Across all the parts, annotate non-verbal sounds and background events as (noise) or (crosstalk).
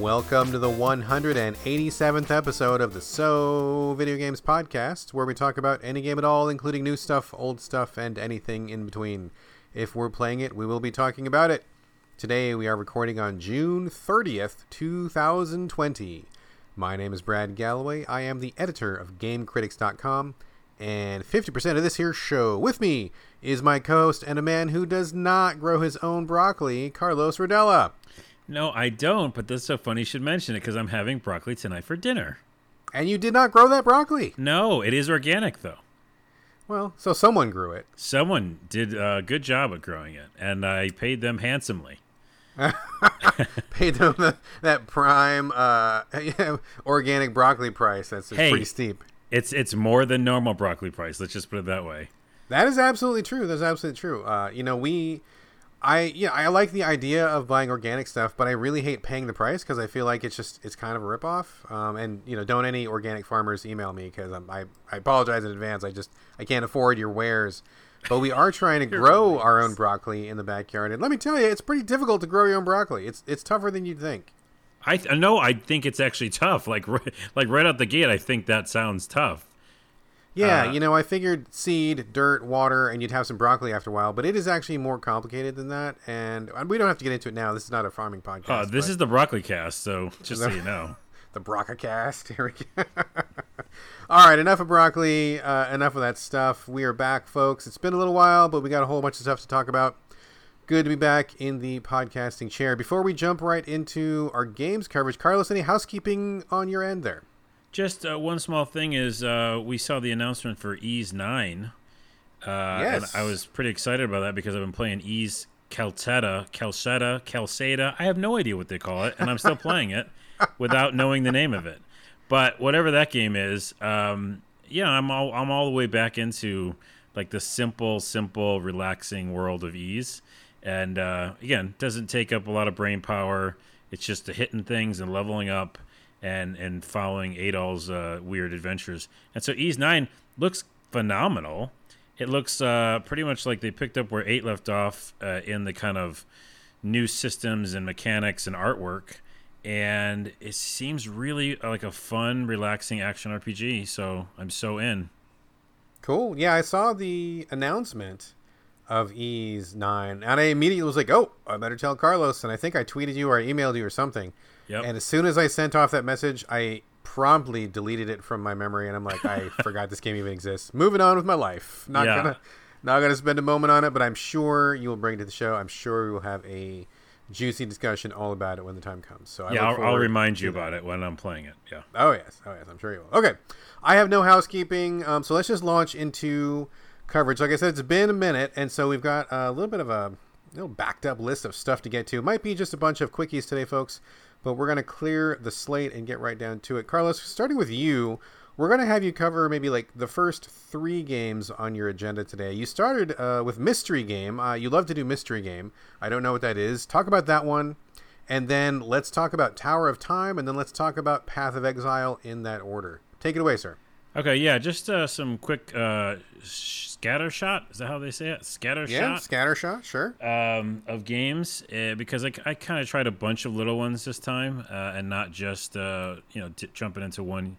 Welcome to the 187th episode of the So Video Games Podcast, where we talk about any game at all, including new stuff, old stuff, and anything in between. If we're playing it, we will be talking about it. Today we are recording on June 30th, 2020. My name is Brad Gallaway. I am the editor of GameCritics.com, and 50% of this here show with me is my co-host and a man who does not grow his own broccoli, Carlos Rodella. No, I don't, but that's so funny you should mention it because I'm having broccoli tonight for dinner. And you did not grow that broccoli. No, it is organic though. Well, so someone grew it. Someone did a good job at growing it, and I paid them handsomely. (laughs) Paid them the, that prime uh, (laughs) organic broccoli price. That's Hey. pretty steep. It's it's more than normal broccoli price. Let's just put it that way. That is absolutely true. That's absolutely true. Uh, you know, we, I, yeah, I like the idea of buying organic stuff, but I really hate paying the price because I feel like it's just it's kind of a ripoff. Um, and you know, don't any organic farmers email me because I I apologize in advance. I just I can't afford your wares. But we are trying to (laughs) grow our own broccoli in the backyard, and let me tell you, it's pretty difficult to grow your own broccoli. It's it's tougher than you'd think. I th- no, I think it's actually tough. Like right, (laughs) like right out the gate, I think that sounds tough. Yeah, Uh, you know, I figured seed, dirt, water, and you'd have some broccoli after a while, but it is actually more complicated than that. And uh, we don't have to get into it now. This is not a farming podcast. Uh, this is the broccoli cast, so just so you know. (laughs) the Broccacast. (laughs) Here we go. (laughs) All right, enough of broccoli. Uh, enough of that stuff. We are back, folks. It's been a little while, but we got a whole bunch of stuff to talk about. Good to be back in the podcasting chair. Before we jump right into our games coverage, Carlos, any housekeeping on your end there? Just uh, one small thing is uh, we saw the announcement for Ys Nine. Uh, Yes. And I was pretty excited about that because I've been playing Ys Calcetta, Calcetta, Calceda. I have no idea what they call it, and I'm still playing it (laughs) without knowing the name of it. But whatever that game is, um, yeah, I'm all I'm all the way back into like the simple, simple, relaxing world of Ys. And uh, again, doesn't take up a lot of brain power. It's just hitting things and leveling up and and following Adol's uh, weird adventures. And so Ys Nine looks phenomenal. It looks uh, pretty much like they picked up where Eight left off uh, in the kind of new systems and mechanics and artwork. And it seems really uh, like a fun, relaxing action RPG. So I'm so in. Cool. Yeah, I saw the announcement of Ys 9, and I immediately was like, oh, I better tell Carlos. And I think I tweeted you or I emailed you or something. Yep. And as soon as I sent off that message, I promptly deleted it from my memory, and I'm like, I (laughs) forgot this game even exists. Moving on with my life. Not Yeah. gonna, not gonna spend a moment on it, but I'm sure you will bring it to the show. I'm sure we will have a juicy discussion all about it when the time comes. So I yeah, I'll, I'll remind you about it when I'm playing it. Yeah. Oh yes, oh yes, I'm sure you will. Okay, I have no housekeeping, um, so let's just launch into coverage. Like I said, it's been a minute, and so we've got a little bit of a little backed up list of stuff to get to. Might be just a bunch of quickies today, folks, but we're gonna clear the slate and get right down to it. Carlos, starting with you, we're gonna have you cover maybe like the first three games on your agenda today. You started uh, with mystery game. Uh, you love to do mystery game. I don't know what that is. Talk about that one. And then let's talk about Tower of Time, and then let's talk about Path of Exile in that order. Take it away, sir. Okay, yeah, just uh, some quick uh, scatter shot. Is that how they say it? Scatter Yeah, shot scattershot, sure. um, of games uh, because I, I kind of tried a bunch of little ones this time uh, and not just uh, you know t- jumping into one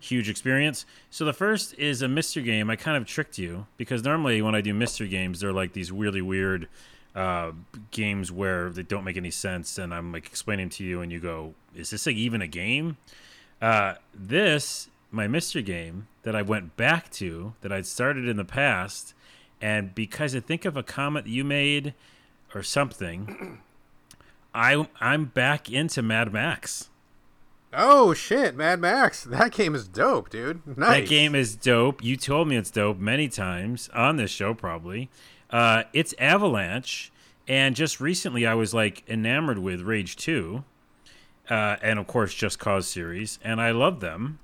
huge experience. So the first is a mystery game. I kind of tricked you because normally when I do mystery games, they're like these really weird uh, games where they don't make any sense, and I'm like explaining to you, and you go, "Is this like even a game?" Uh, this my mystery game that I went back to that I'd started in the past, and because I think of a comment you made or something, (clears throat) I I'm back into Mad Max. Oh shit, Mad Max. That game is dope, dude. Nice. That game is dope. You told me it's dope many times on this show, probably. Uh, it's Avalanche, and just recently I was like enamored with Rage Two, uh, and of course Just Cause series, and I love them.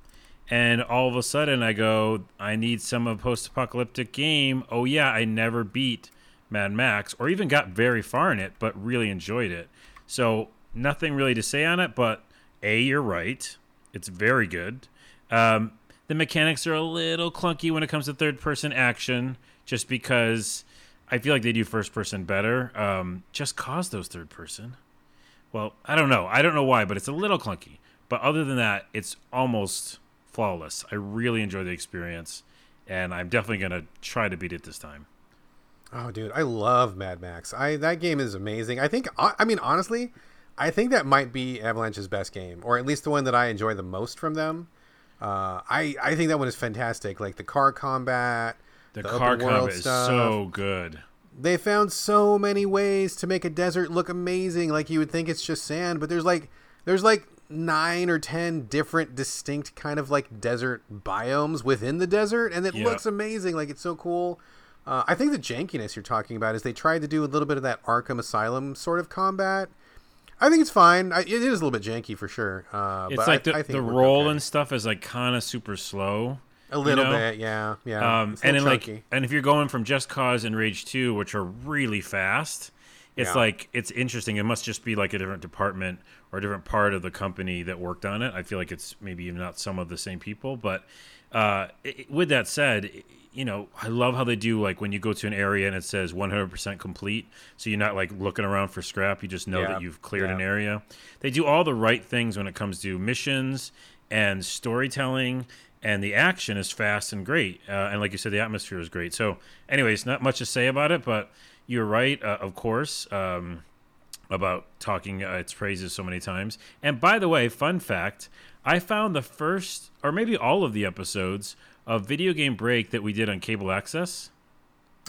And all of a sudden I go, I need some post-apocalyptic game. Oh yeah, I never beat Mad Max or even got very far in it, but really enjoyed it. So nothing really to say on it, but a you're right, it's very good. Um, the mechanics are a little clunky when it comes to third person action, just because I feel like they do first person better. Um, just cause those third person. well, I don't know. I don't know why, but it's a little clunky. But other than that, it's almost flawless. I really enjoy the experience, and I'm definitely gonna try to beat it this time. Oh, dude, I love Mad Max. I that game is amazing. I think. I mean, honestly, I think that might be Avalanche's best game, or at least the one that I enjoy the most from them. Uh, I I think that one is fantastic. Like the car combat, The, the car combat is stuff. so good. they found so many ways to make a desert look amazing. Like you would think it's just sand, but there's like there's like nine or ten different distinct kind of like desert biomes within the desert, and it Yeah. looks amazing. Like it's so cool. Uh, I think the jankiness you're talking about is they tried to do a little bit of that Arkham Asylum sort of combat. I think it's fine. I, it is a little bit janky for sure. Uh, It's but like I, the, I the roll okay. and stuff is like kind of super slow. a little know? bit, yeah, yeah. Um, and then like, and if you're going from Just Cause and Rage Two, which are really fast, it's Yeah. like it's interesting. It must just be like a different department or a different part of the company that worked on it. I feel like it's maybe even not some of the same people. But uh, i with that said, you know, I love how they do like when you go to an area and it says 100% complete, so you're not like looking around for scrap. You just know Yeah. that you've cleared an area. They do all the right things when it comes to missions and storytelling and the action is fast and great uh, and like you said the atmosphere is great so anyways not much to say about it but you're right uh, of course um, about talking uh, its praises so many times and by the way fun fact i found the first or maybe all of the episodes of video game break that we did on cable access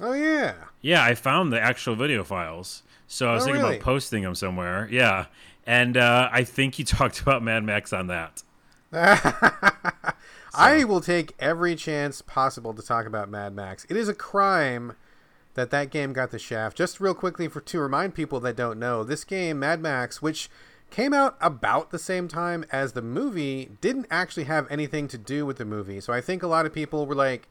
oh yeah. yeah, I found the actual video files. So I was Oh, thinking really? about posting them somewhere. Yeah. And uh, I think you (laughs) talked about Mad Max on that. (laughs) I will take every chance possible to talk about Mad Max. It is a crime that that game got the shaft. Just real quickly for to remind people that don't know, this game Mad Max, which came out about the same time as the movie, didn't actually have anything to do with the movie. So I think a lot of people were like,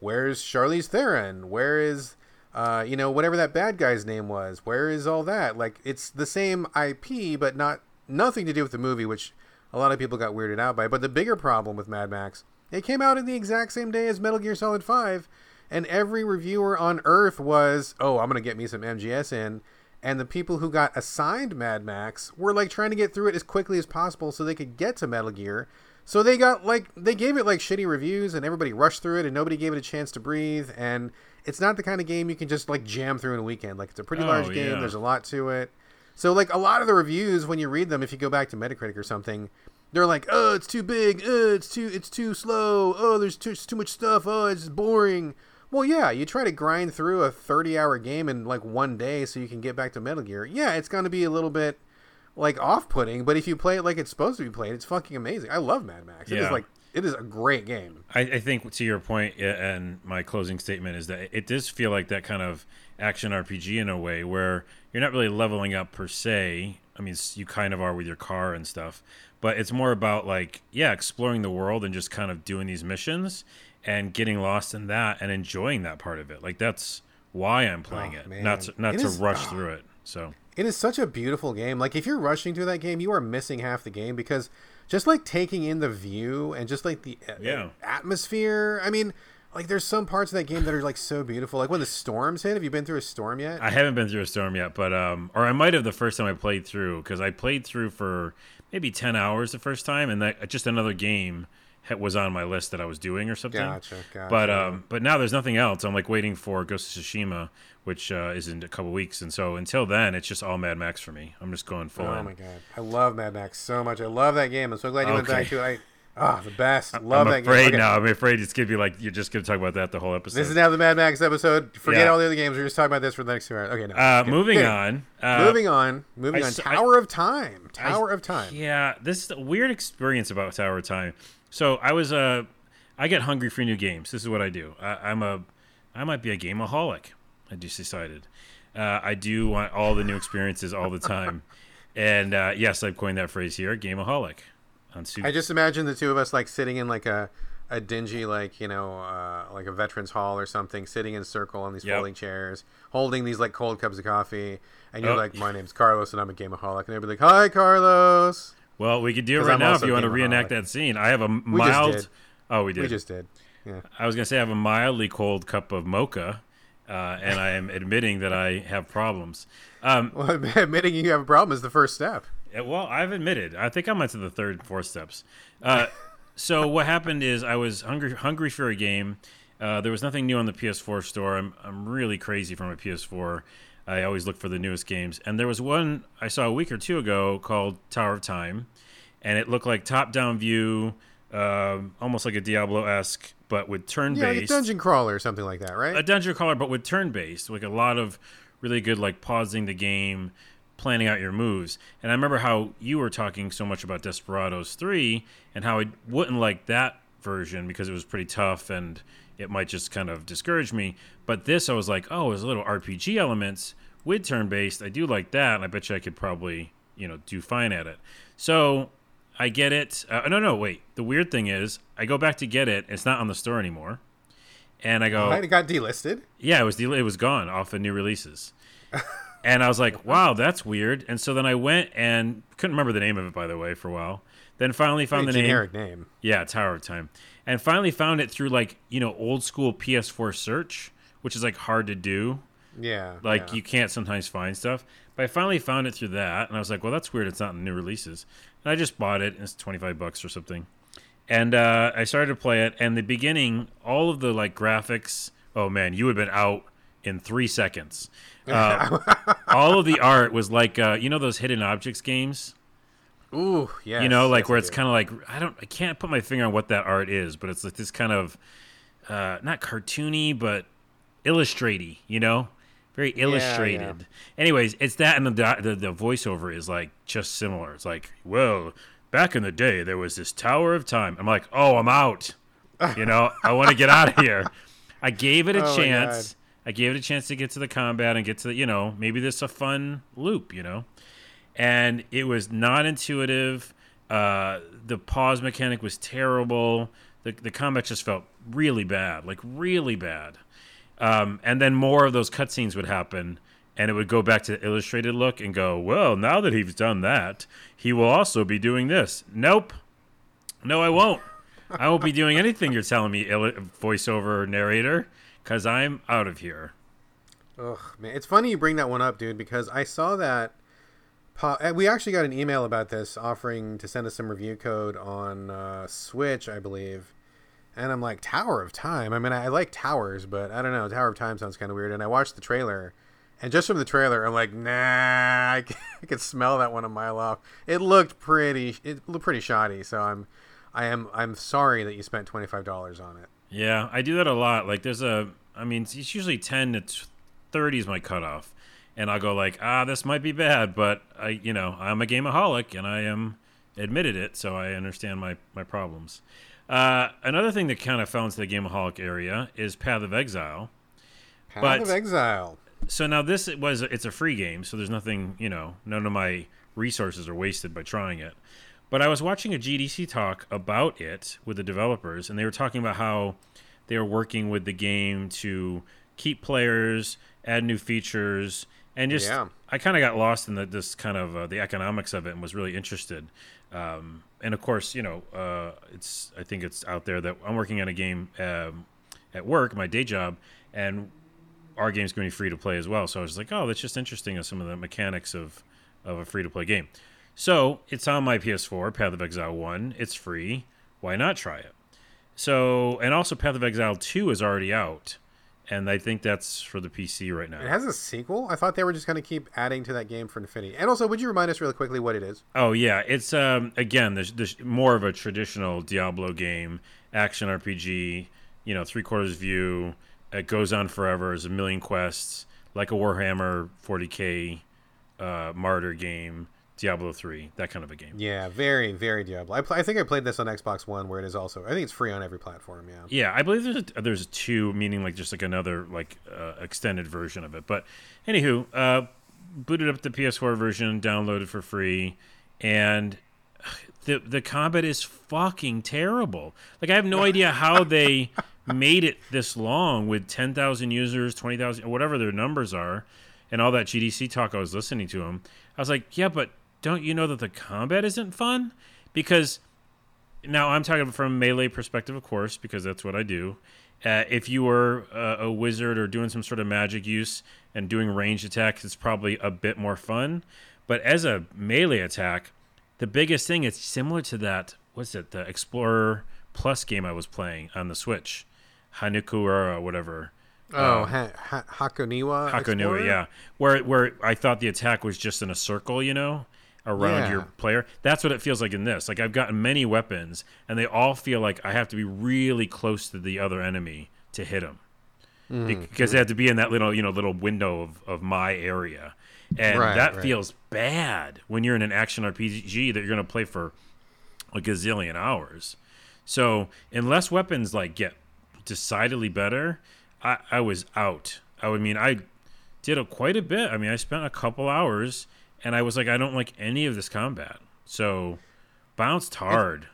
"Where's Charlize Theron? Where is uh, you know, whatever that bad guy's name was. Where is all that? Like, it's the same IP, but not nothing to do with the movie, which a lot of people got weirded out by. But the bigger problem with Mad Max, it came out in the exact same day as Metal Gear Solid 5, and every reviewer on Earth was, oh, I'm going to get me some MGS in. And the people who got assigned Mad Max were like trying to get through it as quickly as possible so they could get to Metal Gear. So they got like they gave it like shitty reviews and everybody rushed through it and nobody gave it a chance to breathe and it's not the kind of game you can just like jam through in a weekend. Like it's a pretty Oh, large game. yeah. There's a lot to it. So like a lot of the reviews when you read them, if you go back to Metacritic or something, they're like, "Oh, it's too big. Oh, it's too it's too slow. Oh, there's too, too much stuff. Oh, it's boring." Well, yeah, you try to grind through a 30-hour game in like one day so you can get back to Metal Gear. Yeah, it's going to be a little bit like off-putting, but if you play it like it's supposed to be played, it's fucking amazing. I love Mad Max. It is like it is a great game. I, I think to your uh, and my closing statement is that it does feel like that kind of action RPG in a way where you're not really leveling up per se. I mean, you kind of are with your car and stuff, but it's more about like, yeah, exploring the world and just kind of doing these missions and getting lost in that and enjoying that part of it. Like that's why I'm playing Oh, it, man. not to, not It to is- rush oh. through it. So It is such a beautiful game. Like if you're rushing through that game, you are missing half the game because just like taking in the view and just like the uh, Yeah. atmosphere. I mean, like there's some parts of that game that are like so beautiful. Like when the storms hit. Have you been through a storm yet? I haven't been through a storm yet, but um, or I might have the first time I played through because I played through for maybe ten hours the first time, and that just another game was on my list that I was doing or something. Gotcha, gotcha. But um, but now there's nothing else. I'm like waiting for Ghost of Tsushima, which uh, is in a couple weeks, and so until then, it's just all Mad Max for me. I'm just going full oh in. my god, I love Mad Max so much. I love that game. I'm so glad you went back to it. I, ah, the best. Love I'm that afraid game. Okay. now. I'm afraid it's gonna be like you're just gonna talk about that the whole episode. This is now the Mad Max episode. Forget Yeah. all the other games. We're just talking about this for the next two hours. Okay, no. uh, Okay. moving Okay. on. Uh, moving on. Moving I on. s- I- Tower of Time. I- Tower of Time. Yeah, this is a weird experience about Tower of Time. So I was uh, I get hungry for new games. This is what I do. I, I'm a, I might be a gameaholic. I just decided. Uh, I do want all the new experiences all the time, (laughs) and uh, yes, I've coined that phrase here, gameaholic. On Su- I just imagine the two of us like sitting in like a, a dingy like you know uh, like a veterans hall or something, sitting in a circle on these Yep. folding chairs, holding these like cold cups of coffee, and you're Oh. like, "My name's Carlos, and I'm a gameaholic," and they'd be like, "Hi, Carlos." Well, we could do it right I'm now if you want to reenact that scene. I have a mild. Oh, we did. We just did. Yeah. I was gonna say I have a mildly cold cup of mocha uh, and I am admitting that I have problems. Um, (laughs) Well, (laughs) admitting you have a problem is the first step. Well, I've admitted. I think I'm into the third fourth steps. Uh, (laughs) so what happened is I was hungry hungry for a game. Uh, there was nothing new on the PS4 store. I'm I'm really crazy for my PS4. I always look for the newest games, and there was one I saw a week or two ago called Tower of Time, and it looked like top-down view, um almost like a Diablo esque, but with turn-based like a dungeon crawler or something like that, right? a dungeon crawler, but with turn based, like a lot of really good like pausing the game, planning out your moves. And I remember how you were talking so much about Desperados three and how I wouldn't like that version because it was pretty tough and it might just kind of discourage me. But this, I was like, oh, there's little RPG elements with turn based. I do like that, and I bet you I could probably you know do fine at it. So. I get it. Uh, no, no, wait. The weird thing is, I go back to get it. It's not on the store anymore, and I go, it got delisted. yeah, it was del- it was gone off of new releases. and I was like, (laughs) wow, that's weird. And so then I went and couldn't remember the name of it by the way for a while. Then finally found the name. generic name. Yeah, Tower of Time. And finally found it through like, you know, old school PS4 search, which is like hard to do. Yeah. Like yeah. you can't sometimes find stuff. But I finally found it through that and I was like, well, that's weird. It's not in new releases. And I just bought it. And it's 25 bucks or something. And uh, I started to play it. And the beginning, all of the like graphics, oh man, you would have been out in three seconds. (laughs) Uh, all of the art was like, uh, you know, those hidden objects games? Ooh, yeah. you know, like where it's kind of like I don't, I can't put my finger on what that art is, but it's like this kind of uh, not cartoony, but illustratey. You know, very illustrated. Anyways, it's that, and the, the the voiceover is like just similar. It's like, well, back in the day, there was this Tower of Time. I'm like, oh, I'm out. You know, I want to get out of (laughs) here. I gave it a Oh chance. I gave it a chance to get to the combat and get to the, you know, maybe this a fun loop, you know and it was not intuitive. Uh, the pause mechanic was terrible. The the combat just felt really bad, like really bad. Um, and then more of those cutscenes would happen, and it would go back to the illustrated look and go, well, now that he's done that, he will also be doing this. Nope, no, I won't. I won't be doing anything you're telling me, voiceover narrator, because I'm out of here. Ugh, man, it's funny you bring that one up, dude, because I saw that. Uh, we actually got an email about this, offering to send us some review code on uh, Switch, I believe. And I'm like, Tower of Time. I mean, I like towers, but I don't know. Tower of Time sounds kind of weird. And I watched the trailer, and just from the trailer, I'm like, nah, (laughs) I can, I could smell that one a mile off. It looked pretty, it looked pretty shoddy. So I'm, I am, I'm sorry that you spent twenty five dollars on it. Yeah, I do that a lot. Like, there's a, I mean, it's usually 10 to 30 is my cutoff. And I'll go, like, ah, this might be bad, but I, you know, I'm a gameaholic and I am admitted it, so I understand my, my problems. Uh, another thing that kind of fell into the gameaholic area is Path of Exile. Path But- of Exile. So now this was, it's a free game, so there's nothing, you know, none of my resources are wasted by trying it. But I was watching a GDC talk about it with the developers, and they were talking about how they are working with the game to keep players, add new features, and just Yeah. I kind of got lost in the this kind of uh, the economics of it and was really interested. Um, and of course, you know, uh, it's I think it's out there that I'm working on a game um, at work, my day job, and our game's going to be free to play as well. So I was like, oh, that's just interesting of some of the mechanics of of a free to play game. So it's on my PS4, Path of Exile One. It's free. Why not try it? So and also Path of Exile Two is already out, and I think that's for the PC right now. It has a sequel. I thought they were just going to keep adding to that game for infinity. And also, would you remind us really quickly what it is? Oh yeah, it's um again there's, there's more of a traditional Diablo game, action RPG. You know, three quarters view. It goes on forever. There's a million quests, like a Warhammer 40k uh, Martyr game, Diablo 3, that kind of a game. Yeah, very, very Diablo. I, pl- I think I played this on Xbox One, where it is also. I think it's free on every platform. Yeah. Yeah, I believe there's a, there's a two, meaning like just like another like uh, extended version of it. But anywho, uh, booted up the PS4 version, downloaded for free, and (sighs) the the combat is fucking terrible. Like I have no idea how (laughs) they made it this long with ten thousand users, twenty thousand, whatever their numbers are, and all that GDC talk I was listening to them. I was like, yeah, but don't you know that the combat isn't fun? Because now I'm talking from a melee perspective, of course, because that's what I do. Uh, if you were uh, a wizard or doing some sort of magic use and doing range attacks, it's probably a bit more fun. But as a melee attack, the biggest thing is similar to that. What's it? The Explorer Plus game I was playing on the Switch, Hanukura or whatever. Oh, ha- ha- Hakoniwa. Hakoniwa, yeah. Where where I thought the attack was just in a circle, you know, around Yeah. your player. That's what it feels like in this. Like I've gotten many weapons, and they all feel like I have to be really close to the other enemy to hit them, Mm-hmm. because they have to be in that little you know little window of, of my area, and Right, that right. feels bad when you're in an action RPG that you're going to play for a gazillion hours. So unless weapons like get decidedly better, I, I was out. I would mean I did a, quite a bit. I mean I spent a couple hours and I was like I don't like any of this combat. So bounced hard.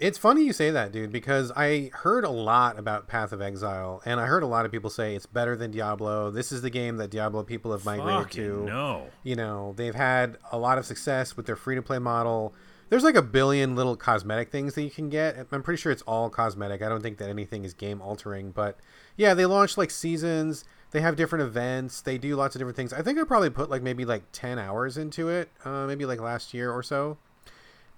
It's funny you say that, dude, because I heard a lot about Path of Exile, and I heard a lot of people say it's better than Diablo. This is the game that Diablo people have migrated Fucking to. no. You know, they've had a lot of success with their free to play model. There's like a billion little cosmetic things that you can get. I'm pretty sure it's all cosmetic. I don't think that anything is game altering, but yeah, they launch like seasons. They have different events. They do lots of different things. I think I probably put like maybe like 10 hours into it, uh, maybe like last year or so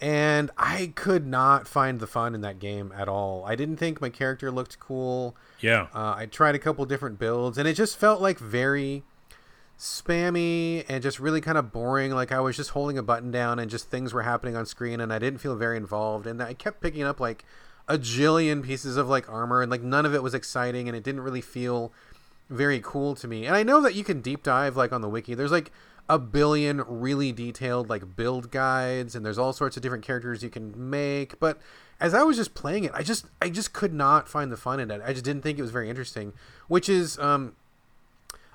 and I could not find the fun in that game at all. I didn't think my character looked cool. Yeah. Uh, I tried a couple different builds, and it just felt like very spammy and just really kind of boring. Like I was just holding a button down, and just things were happening on screen, and I didn't feel very involved. And I kept picking up like a jillion pieces of like armor, and like none of it was exciting, and it didn't really feel very cool to me. And I know that you can deep dive like on the wiki. There's like a billion really detailed like build guides and there's all sorts of different characters you can make, but as I was just playing it, I just I just could not find the fun in it. I just didn't think it was very interesting, which is um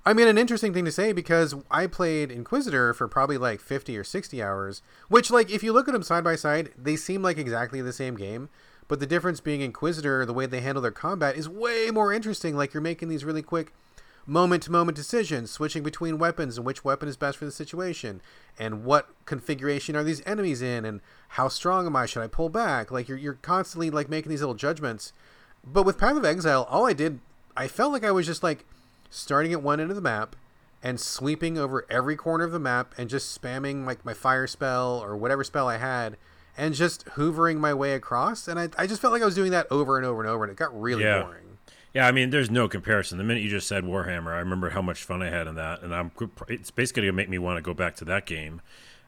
I mean an interesting thing to say because I played Inquisitor for probably like 50 or 60 hours, which like if you look at them side by side, they seem like exactly the same game. But the difference being Inquisitor, the way they handle their combat is way more interesting. Like you're making these really quick moment to moment decisions, switching between weapons and which weapon is best for the situation, and what configuration are these enemies in, and how strong am I? Should I pull back? Like you're you're constantly like making these little judgments. But with Path of Exile, all I did, I felt like I was just like starting at one end of the map and sweeping over every corner of the map and just spamming like my fire spell or whatever spell I had and just hoovering my way across and I, I just felt like I was doing that over and over and over and it got really Yeah. boring. Yeah, I mean, there's no comparison. The minute you just said Warhammer, I remember how much fun I had in that, and I'm it's basically gonna make me want to go back to that game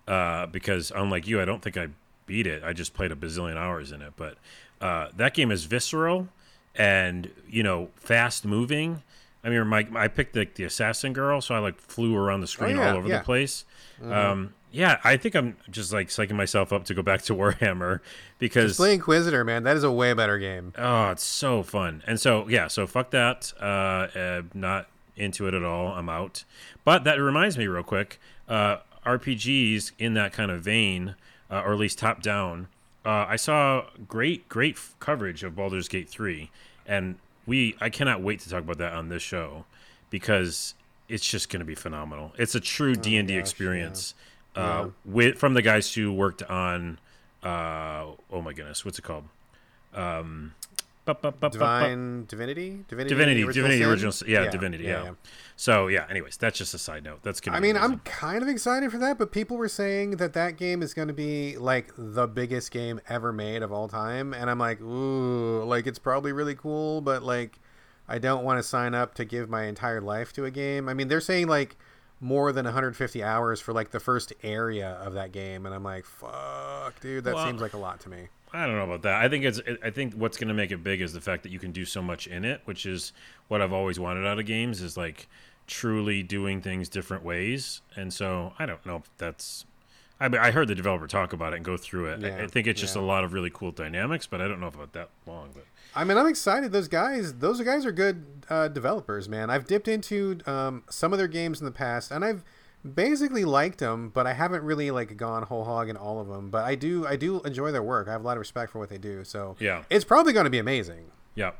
uh, because unlike you, I don't think I beat it. I just played a bazillion hours in it, but uh, that game is visceral and you know fast moving. I mean, my I picked the, the assassin girl, so I like flew around the screen Oh, yeah, all over yeah. the place. Um, yeah, I think I'm just like psyching myself up to go back to (laughs) Warhammer because Play Inquisitor, man, that is a way better game. Oh, it's so fun. And so, yeah, so fuck that. Uh, uh, not into it at all. I'm out. But that reminds me, real quick uh, RPGs in that kind of vein, uh, or at least top down. Uh, I saw great, great f- coverage of Baldur's Gate 3. And we, I cannot wait to talk about that on this show because it's just going to be phenomenal. It's a true D and D experience uh, with from the guys who worked on. Uh, oh my goodness, what's it called? Um, Divine Divinity? Divinity, Divinity, Original Divinity Sin? original, yeah, Divinity, yeah. So yeah, anyways, that's just a side note. That's gonna. I mean, I'm kind of excited for that, but people were saying that that game is going to be like the biggest game ever made of all time, and I'm like, ooh, like it's probably really cool, but like I don't want to sign up to give my entire life to a game. I mean, they're saying like more than 150 hours for like the first area of that game, and I'm like, fuck, dude, that Well- seems like a lot to me. I don't know about that. I think it's. I think what's going to make it big is the fact that you can do so much in it, which is what I've always wanted out of games. Is like truly doing things different ways. And so I don't know if that's. I mean, I heard the developer talk about it and go through it. I- I think it's just yeah. a lot of really cool dynamics, but I don't know about that long. But I mean, I'm excited. Those guys, those guys are good uh, developers, man. I've dipped into um, some of their games in the past, and I've basically liked them, but I haven't really like gone whole hog in all of them. But I do, I do enjoy their work. I have a lot of respect for what they do. So Yeah. it's probably going to be amazing. yeah.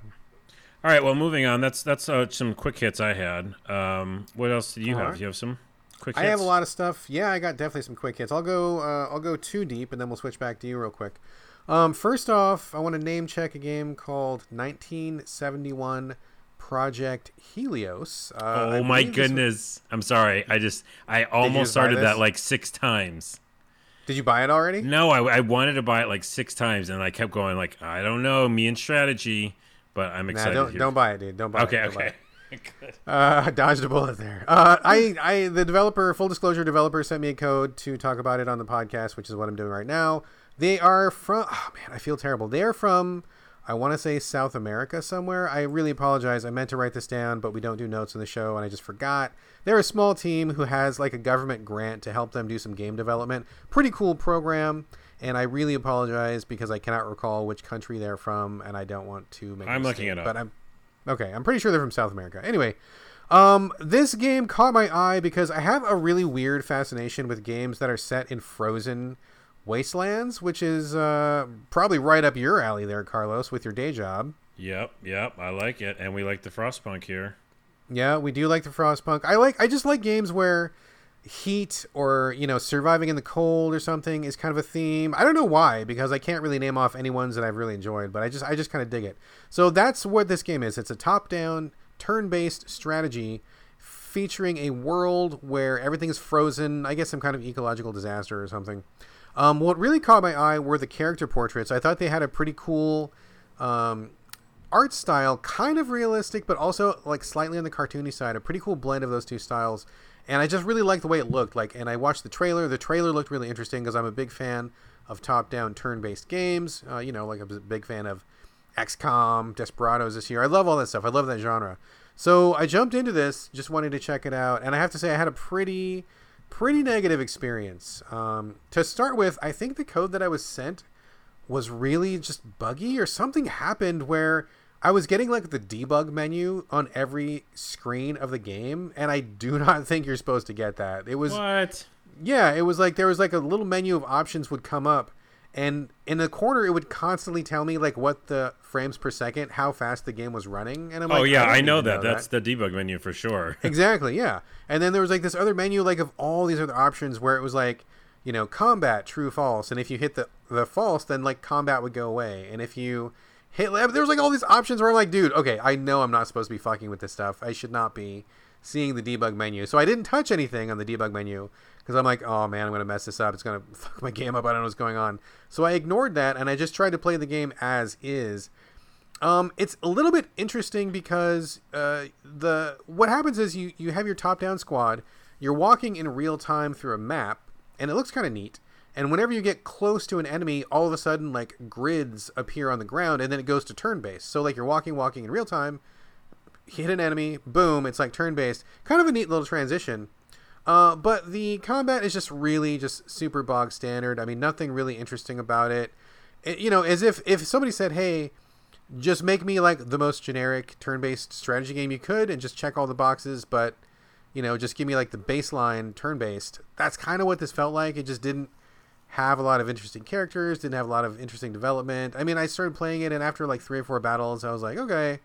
All right. Well, moving on. That's that's uh, some quick hits I had. Um, what else do you All have? right. Do you have some quick I have a lot of stuff. Yeah, I got definitely some quick hits. I'll go, uh, I'll go too deep, and then we'll switch back to you real quick. Um, first off, I want to name check a game called 1971 Project Helios. Uh, oh my this was- goodness! I'm sorry. I just I almost started that like six times. Did you buy it already? No, I, I wanted to buy it like six times, and I kept going like I don't know, me and strategy, but I'm Nah, excited. don't here. don't buy it, dude. Don't buy Okay, it. Don't (laughs) okay. Good. Uh, dodged a bullet there. Uh, I, I, the developer, full disclosure, developer sent me a code to talk about it on the podcast, which is what I'm doing right now. They are from. Oh man, I feel terrible. They are from. I want to say South America somewhere. I really apologize. I meant to write this down, but we don't do notes in the show, and I just forgot. They're a small team who has like a government grant to help them do some game development. Pretty cool program. And I really apologize because I cannot recall which country they're from, and I don't want to make. I'm looking mistake, it up. but I'm Okay, I'm pretty sure they're from South America. Anyway, um, this game caught my eye because I have a really weird fascination with games that are set in frozen wastelands, which is uh, probably right up your alley there, Carlos, with your day job. Yep, yep. I like it, and we like the Frostpunk here. Yeah, we do like the Frostpunk. I like. I just like games where heat or you know surviving in the cold or something is kind of a theme. I don't know why because I can't really name off any ones that I've really enjoyed, but I just I just kind of dig it. So that's what this game is. It's a top-down turn-based strategy featuring a world where everything is frozen. I guess some kind of ecological disaster or something. Um, what really caught my eye were the character portraits. I thought they had a pretty cool um, art style, kind of realistic, but also like slightly on the cartoony side. A pretty cool blend of those two styles, and I just really liked the way it looked. Like, and I watched the trailer. The trailer looked really interesting because I'm a big fan of top-down turn-based games. Uh, you know, like I'm a big fan of XCOM, Desperados this year. I love all that stuff. I love that genre. So I jumped into this, just wanting to check it out, and I have to say I had a pretty, pretty negative experience. Um, to start with, I think the code that I was sent was really just buggy or something happened where I was getting like the debug menu on every screen of the game and I do (laughs) not think you're supposed to get that. It was What? yeah, it was like there was like a little menu of options would come up and in the corner it would constantly tell me like what the frames per second, how fast the game was running. And I'm oh, like oh yeah, don't I know that. That's the debug menu for sure. (laughs) exactly yeah. And then there was like this other menu like of all these other options where it was like you know combat true false. And if you hit the the false then like combat would go away. And if you hit there was like all these options where i'm like dude okay i know i'm not supposed to be fucking with this stuff. I should not be seeing the debug menu. So i didn't touch anything on the debug menu because i'm like oh man i'm gonna mess this up it's gonna (laughs) fuck my game up i don't know what's going on so i ignored that and i just tried to play the game as is um, it's a little bit interesting because uh, the what happens is you you have your top down squad. You're walking in real time through a map, and it looks kind of neat. And whenever you get close to an enemy, all of a sudden like grids appear on the ground, and then it goes to turn based. So like you're walking, walking in real time, hit an enemy, boom, it's like turn based. Kind of a neat little transition. Uh, but the combat is just really just super bog standard. I mean, nothing really interesting about it. it you know, as if if somebody said, "Hey, just make me like the most generic turn-based strategy game you could and just check all the boxes but you know just give me like the baseline turn-based that's kind of what this felt like it just didn't have a lot of interesting characters didn't have a lot of interesting development i mean i started playing it and after like three or four battles i was like okay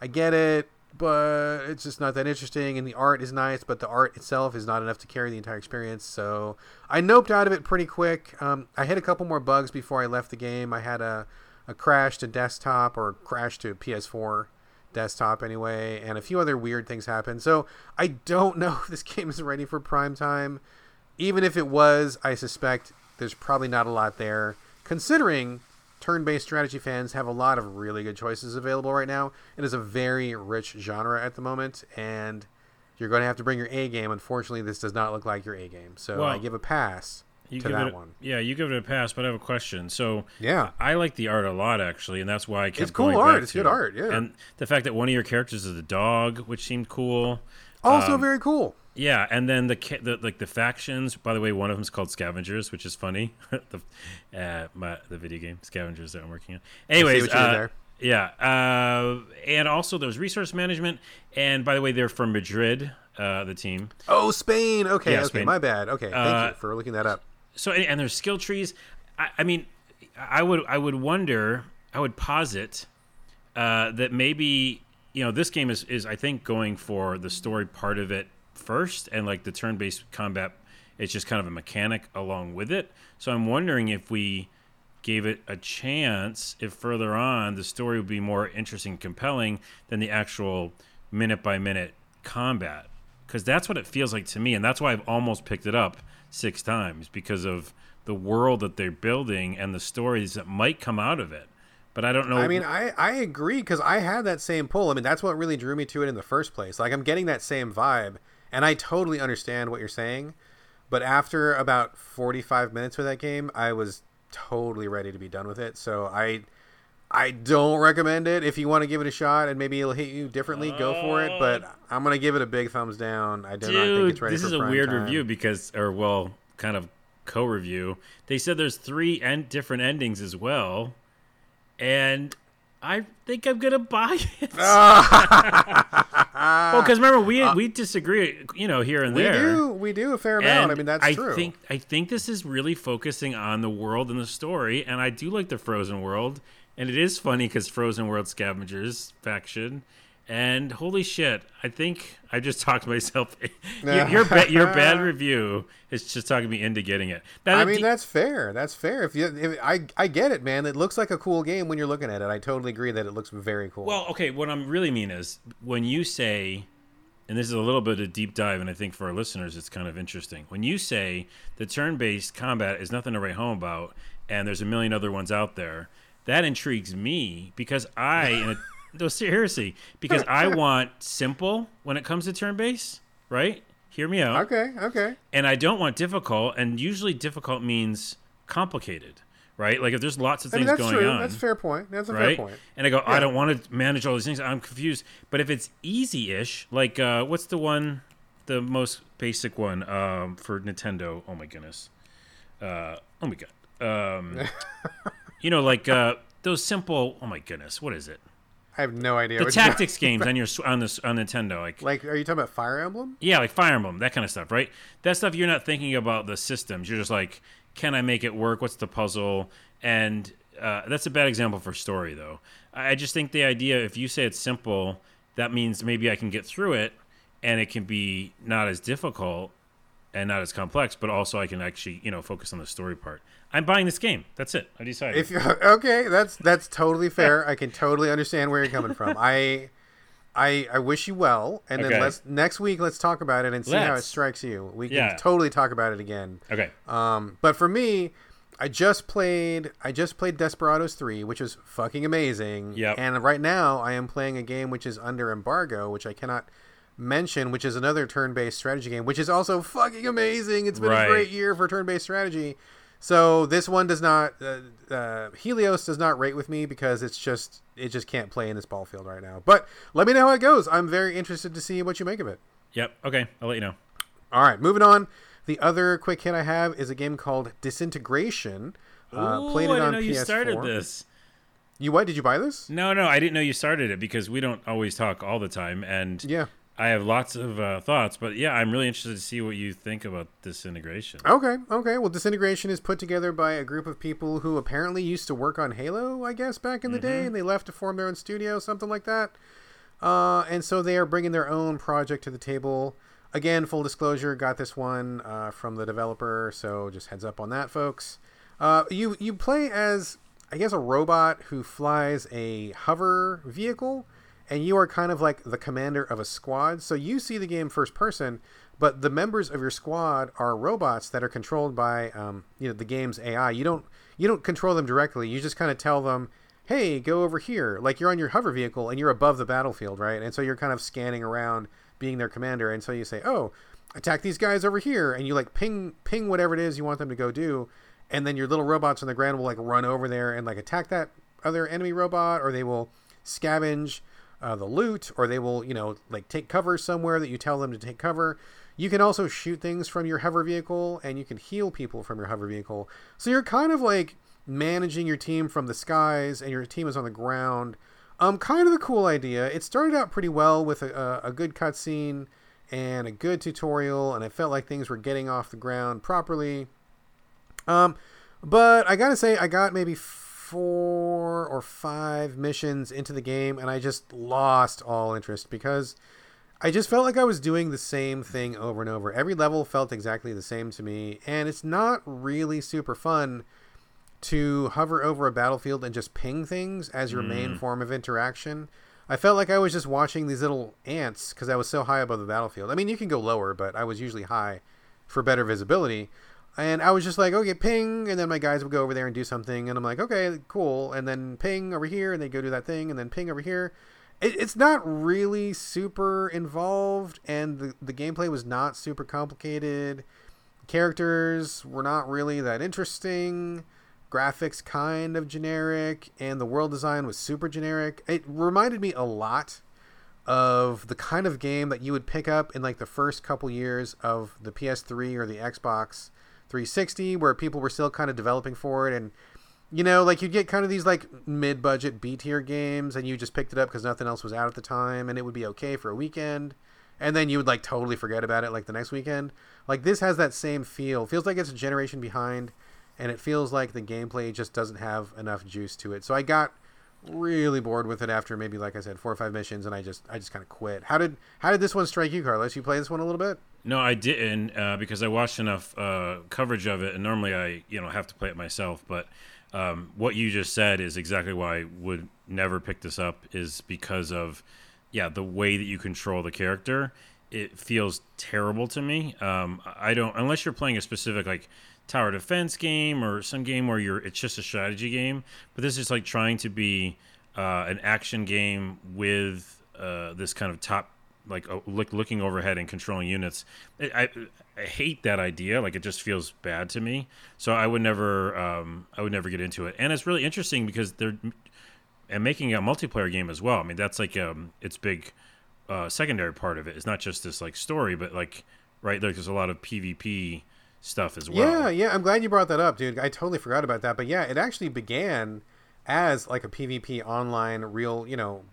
i get it but it's just not that interesting and the art is nice but the art itself is not enough to carry the entire experience so i noped out of it pretty quick um, i hit a couple more bugs before i left the game i had a a crash to desktop or crash to PS4 desktop anyway, and a few other weird things happened. So I don't (laughs) know if this game is ready for prime time. Even if it was, I suspect there's probably not a lot there, considering turn-based strategy fans have a lot of really good choices available right now. It is a very rich genre at the moment, and you're going to have to bring your A game. Unfortunately, this does not look like your A game, so Well, I give a pass You to give that it one. Yeah, you give it a pass, but I have a question. So Yeah. I like the art a lot actually, and that's why I kept It's cool art. It's good it. art, yeah. And the fact that one of your characters is a dog, which seemed cool. Also Um, very cool. Yeah, and then the, the like the factions. By the way, one of them is called Scavengers, which is funny. (laughs) the uh, my, the video game Scavengers that I'm working on. Anyways, what you did uh, yeah, uh, and also there's resource management. And by the way, they're from Madrid, uh, the team. Oh, Spain. Okay, Yeah, okay, Spain. my bad. Okay, thank Uh, you for looking that up. so and, and there's skill trees. I, I mean, I would I would wonder, I would posit uh, that maybe you know this game is is I think going for the story part of it first, and like the turn-based combat, it's just kind of a mechanic along with it. So I'm wondering if we gave it a chance if further on the story would be more interesting and compelling than the actual minute by minute combat because that's what it feels like to me and that's why i've almost picked it up six times because of the world that they're building and the stories that might come out of it but i don't know I mean, I, I agree because I had that same pull. I mean, that's what really drew me to it in the first place. Like, I'm getting that same vibe, and I totally understand what you're saying. But after about 45 minutes with that game, I was totally ready to be done with it. So I I don't recommend it. If you want to give it a shot and maybe it'll hit you differently, go for it. But oh. I'm gonna give it a big thumbs down. I do not think it's ready this is a weird time. review because, or well, kind of co-review. They said there's three en- different endings as well, and I think I'm gonna buy it. (laughs) (laughs) well, because remember we we disagree, you know, here and Uh, We there. do we do a fair amount. And I mean, that's I true. think I think this is really focusing on the world and the story, and I do like the Frozen world, and it is funny because Frozen World Scavengers faction, and holy shit, I think I just (laughs) talked myself. your your, ba- your bad (laughs) review is just talking me into getting it. Now, I mean, that's fair. That's fair. If you, if, I, I get it, man. It looks like a cool game when you're looking at it. I totally agree that it looks very cool. Well, okay, what I'm really mean is when you say, and this is a little bit of a deep dive, and I think for our listeners it's kind of interesting. When you say the turn based combat is nothing to write home about, and there's a million other ones out there, that intrigues me because I, in a, (laughs) no, seriously, because I want simple when it comes to turn based, right? Hear me out okay, okay. and I don't want difficult, and usually difficult means complicated, right? Like if there's lots of I things mean, that's going true. on, That's a fair point. That's a right? fair point. And I go, I don't want to manage all these things. I'm confused. But if it's easy-ish, like uh, what's the one, the most basic one um, for Nintendo? Oh my goodness. Uh, oh my god. Um, (laughs) you know, like uh, those simple. Oh my goodness, what is it? I have no idea. The what tactics games on your on this on Nintendo, like Like, are you talking about Fire Emblem? yeah, like Fire Emblem, that kind of stuff, right? That stuff you're not thinking about the systems. You're just like, can I make it work? What's the puzzle? And uh, that's a bad example for story, though. I I just think the idea, if you say it's simple, that means maybe I can get through it, and it can be not as difficult and not as complex, but also I can actually, you know, focus on the story part. I'm buying this game. That's it. I decided. If you're (laughs) okay, that's that's totally fair. I can totally understand where you're coming from. I, I, I wish you well, and then Okay. let's next week let's talk about it and see how it strikes you. We can Yeah. totally talk about it again. okay. Um, but for me, I just played I just played Desperados 3, which is fucking amazing. Yeah. And right now I am playing a game which is under embargo, which I cannot mention, which is another turn-based strategy game, which is also fucking amazing. It's been Right. a great year for turn-based strategy. So this one does not uh, uh, Helios does not rate with me because it's just it just can't play in this ball field right now. But let me know how it goes. I'm very interested to see what you make of it. Yep. Okay. I'll let you know. All right, moving on. The other quick hit I have is a game called Disintegration. Uh, Ooh, played I it didn't on know PS4. you started this. You what? Did you buy this? No, no, I didn't know you started it because we don't always talk all the time, and Yeah. I have lots of uh, thoughts. But yeah, I'm really interested to see what you think about disintegration. Okay, okay. Well, Disintegration is put together by a group of people who apparently used to work on Halo, I guess, back in the day, and they left to form their own studio, something like that. Uh, and so they are bringing their own project to the table. Again, full disclosure, got this one uh, from the developer, so just heads up on that, folks. Uh, you you play as, I guess, a robot who flies a hover vehicle, and you are kind of like the commander of a squad. So you see the game first person, but the members of your squad are robots that are controlled by, um, you know, the game's AI. You don't you don't control them directly. You just kind of tell them, "Hey, go over here." Like you're on your hover vehicle and you're above the battlefield, right? And so you're kind of scanning around, being their commander. And so you say, "Oh, attack these guys over here," and you like ping ping whatever it is you want them to go do, and then your little robots on the ground will like run over there and like attack that other enemy robot, or they will scavenge uh, the loot, or they will, you know, like take cover somewhere that you tell them to take cover. You can also shoot things from your hover vehicle, and you can heal people from your hover vehicle. So you're kind of like managing your team from the skies, and your team is on the ground. Um, kind of a cool idea. It started out pretty well with a, a, good cutscene and a good tutorial, and I felt like things were getting off the ground properly. Um, but I gotta say, I got maybe four or five missions into the game, and I just lost all interest because I just felt like I was doing the same thing over and over. Every level felt exactly the same to me, and it's not really super fun to hover over a battlefield and just ping things as your Mm. main form of interaction. I felt like I was just watching these little ants because I was so high above the battlefield. I mean, you can go lower, but I was usually high for better visibility. And I was just like, okay, ping, and then my guys would go over there and do something, and I'm like, okay, cool, and then ping over here, and they go do that thing, and then ping over here. It, it's not really super involved, and the the gameplay was not super complicated. Characters were not really that interesting. Graphics kind of generic, and the world design was super generic. It reminded me a lot of the kind of game that you would pick up in like the first couple years of the PS3 or the Xbox 360 where people were still kind of developing for it and you know like you'd get kind of these like mid-budget B-tier games and you just picked it up because nothing else was out at the time and it would be okay for a weekend and then you would like totally forget about it like the next weekend. Like this has that same feel. Feels like it's a generation behind and it feels like the gameplay just doesn't have enough juice to it. So i got really bored with it after maybe like i said four or five missions and i just i just kind of quit. How did how did this one strike you carlos? You play this one a little bit No, I didn't uh, because I watched enough uh, coverage of it, and normally I, you know, have to play it myself. But um, what you just said is exactly why I would never pick this up. Is because of, yeah, the way that you control the character. It feels terrible to me. Um, I don't unless you're playing a specific like tower defense game or some game where you're it's just a strategy game. But this is like trying to be uh, an action game with uh, this kind of top like uh, look, looking overhead and controlling units. I, I, I hate that idea. Like it just feels bad to me. So I would never um, I would never get into it. And it's really interesting because they're and making a multiplayer game as well. I mean that's like um its big uh, secondary part of it. It's not just this like story, but like right there's a lot of PvP stuff as well. Yeah, yeah. I'm glad you brought that up, dude. I totally forgot about that. But yeah, it actually began as like a PvP online real, you know,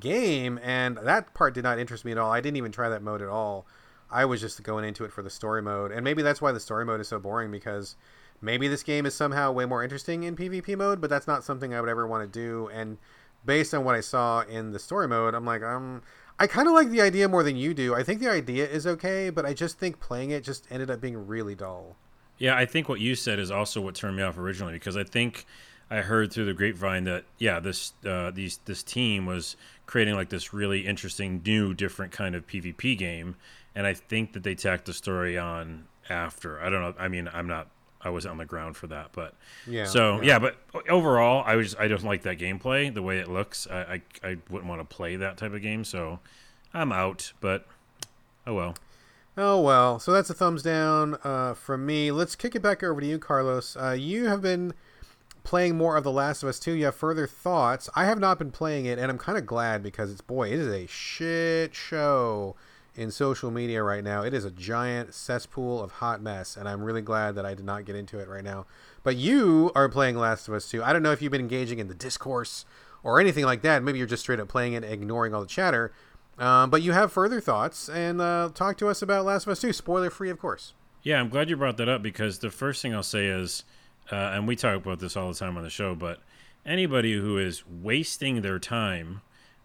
game, and that part did not interest me at all. I didn't even try that mode at all. I was just going into it for the story mode, and maybe that's why the story mode is so boring because maybe this game is somehow way more interesting in PvP mode, but that's not something I would ever want to do. And based on what I saw in the story mode, I'm like, um, I kind of like the idea more than you do. I think the idea is okay, but I just think playing it just ended up being really dull. Yeah, I think what you said is also what turned me off originally because I think I heard through the grapevine that yeah, this uh, these this team was creating like this really interesting new different kind of PvP game, and I think that they tacked the story on after. I don't know. I mean, I'm not. I wasn't on the ground for that, but Yeah. So yeah, but overall, I was I don't like that gameplay, the way it looks. I I, I wouldn't want to play that type of game, so I'm out. But oh well. Oh well, so that's a thumbs down uh, from me. Let's kick it back over to you, Carlos. Uh, you have been playing more of The Last of Us 2. You have further thoughts. I have not been playing it, and I'm kind of glad because it's boy, it is a shit show in social media right now. It is a giant cesspool of hot mess, and I'm really glad that I did not get into it right now. But you are playing Last of Us 2. I don't know if you've been engaging in the discourse or anything like that. Maybe you're just straight up playing it, ignoring all the chatter. Um, but you have further thoughts, and uh, talk to us about Last of Us 2. Spoiler free, of course. Yeah, I'm glad you brought that up because the first thing I'll say is, uh, and we talk about this all the time on the show, but anybody who is wasting their time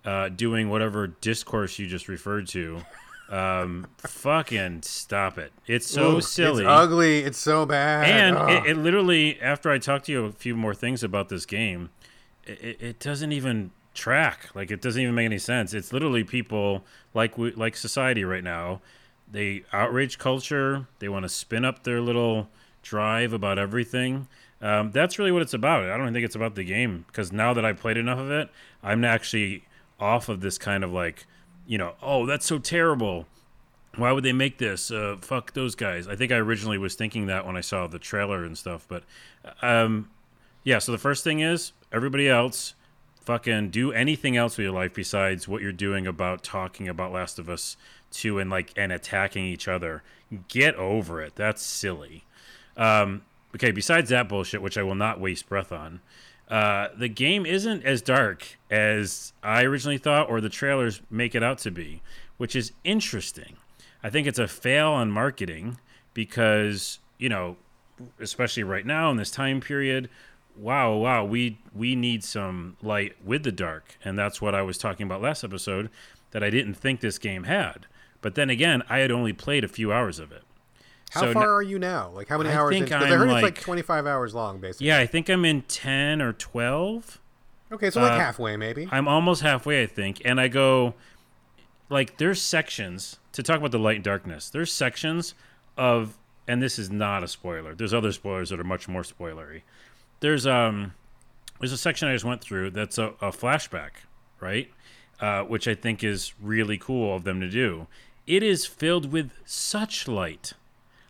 uh, doing whatever discourse you just referred to, um, (laughs) fucking stop it. It's so Ooh, silly. It's ugly. It's so bad. and it, it literally, after I talked to you a few more things about this game, it, it- it doesn't even track. Like it doesn't even make any sense. It's literally people like we, like society right now. They outrage culture. They want to spin up their little drive about everything. Um, that's really what it's about. I don't think it's about the game because now that I've played enough of it, I'm actually off of this kind of like, you know, oh, that's so terrible why would they make this? Uh, fuck those guys. I think I originally was thinking that when I saw the trailer and stuff. But um, yeah, so the first thing is everybody else fucking do anything else with your life besides what you're doing about talking about Last of Us 2 and like and attacking each other. Get over it. That's silly. Um, okay, besides that bullshit, which I will not waste breath on, uh, the game isn't as dark as I originally thought or the trailers make it out to be, which is interesting. I think it's a fail on marketing because, you know, especially right now in this time period, wow, wow, we we need some light with the dark, and that's what I was talking about last episode that I didn't think this game had. But then again, I had only played a few hours of it. How So far no- are you now? Like how many I hours? think in? I heard it's like like- 25 hours long, basically. Yeah, I think I'm in ten or twelve. Okay, so like Uh, halfway, maybe. I'm almost halfway, I think, and I go like there's sections to talk about the light and darkness. There's sections of, and this is not a spoiler. There's other spoilers that are much more spoilery. There's um, there's a section I just went through that's a, a flashback, right? Uh, which I think is really cool of them to do. It is filled with such light,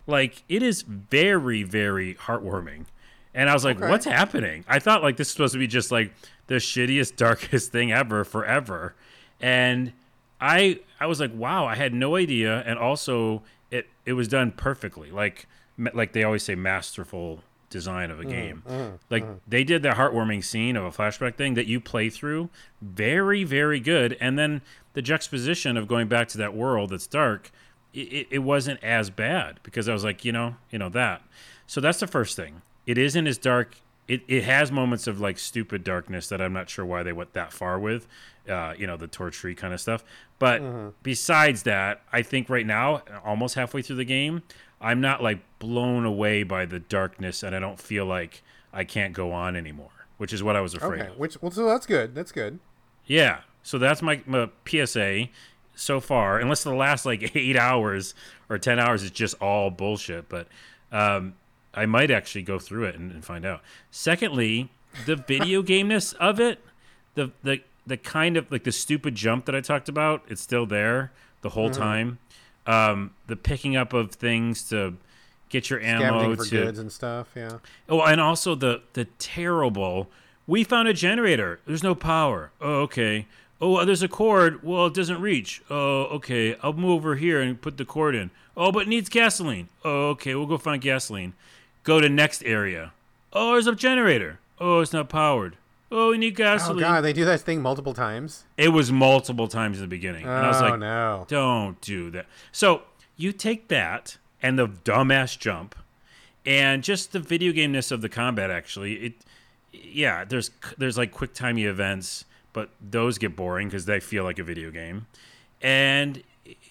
like it is very, very heartwarming. And I was like, Okay. what's happening? I thought like this is supposed to be just like the shittiest, (laughs) darkest thing ever forever. And I I was like, wow, I had no idea. And also it it was done perfectly. Like like they always say masterful design of a mm, game. Mm, like mm. they did the heartwarming scene of a flashback thing that you play through very, very good. And then the juxtaposition of going back to that world that's dark, it, it, wasn't as bad because I was like, you know, you know that. So that's the first thing. It isn't as dark. It, it has moments of like stupid darkness that I'm not sure why they went that far with, uh, you know, the torch tree kind of stuff. But besides that, I think right now, almost halfway through the game, I'm not like blown away by the darkness, and I don't feel like I can't go on anymore, which is what I was afraid okay, of. which well, so that's good. That's good. Yeah. So that's my, my PSA so far, unless the last like (laughs) eight hours or 10 hours is just all bullshit. But um, I might actually go through it and, and find out. Secondly, the video (laughs) gameness of it, the, the, the kind of like the stupid jump that I talked about, it's still there the whole time. Um, the picking up of things to get your ammo to goods and stuff. Yeah. Oh, and also the the terrible. We found a generator. There's no power. Oh, okay. Oh, uh, there's a cord. Well, it doesn't reach. Oh, okay. I'll move over here and put the cord in. Oh, but it needs gasoline. Oh, okay. We'll go find gasoline. Go to next area. Oh, there's a generator. Oh, it's not powered. Oh, we need oh, gasoline. Oh god, they do that thing multiple times. It was multiple times in the beginning, and I was oh like, no. don't do that. So you take that and the dumbass jump, and just the video gameness of the combat. Actually, it, yeah, there's there's like quick timey events, but those get boring because they feel like a video game, and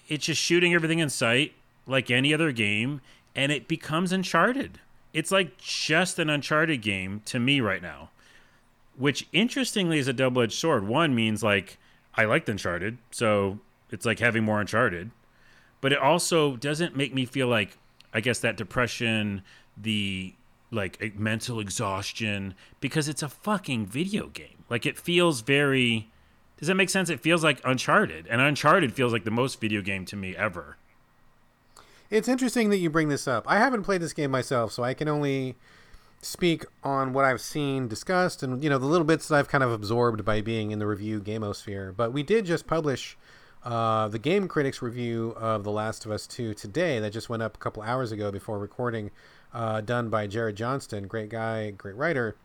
it's just shooting everything in sight like any other game, and it becomes Uncharted. It's like just an Uncharted game to me right now which interestingly is a double-edged sword. One means like I liked Uncharted, so it's like having more Uncharted, but it also doesn't make me feel like I guess that depression, the like mental exhaustion because it's a fucking video game. Like it feels very Does that make sense? It feels like Uncharted, and Uncharted feels like the most video game to me ever. It's interesting that you bring this up. I haven't played this game myself, so I can only speak on what I've seen discussed and you know the little bits that I've kind of absorbed by being in the review gamosphere. But we did just publish uh, the Game Critics review of The Last of Us 2 today that just went up a couple hours ago before recording, uh, done by Jared Johnston, great guy, great writer.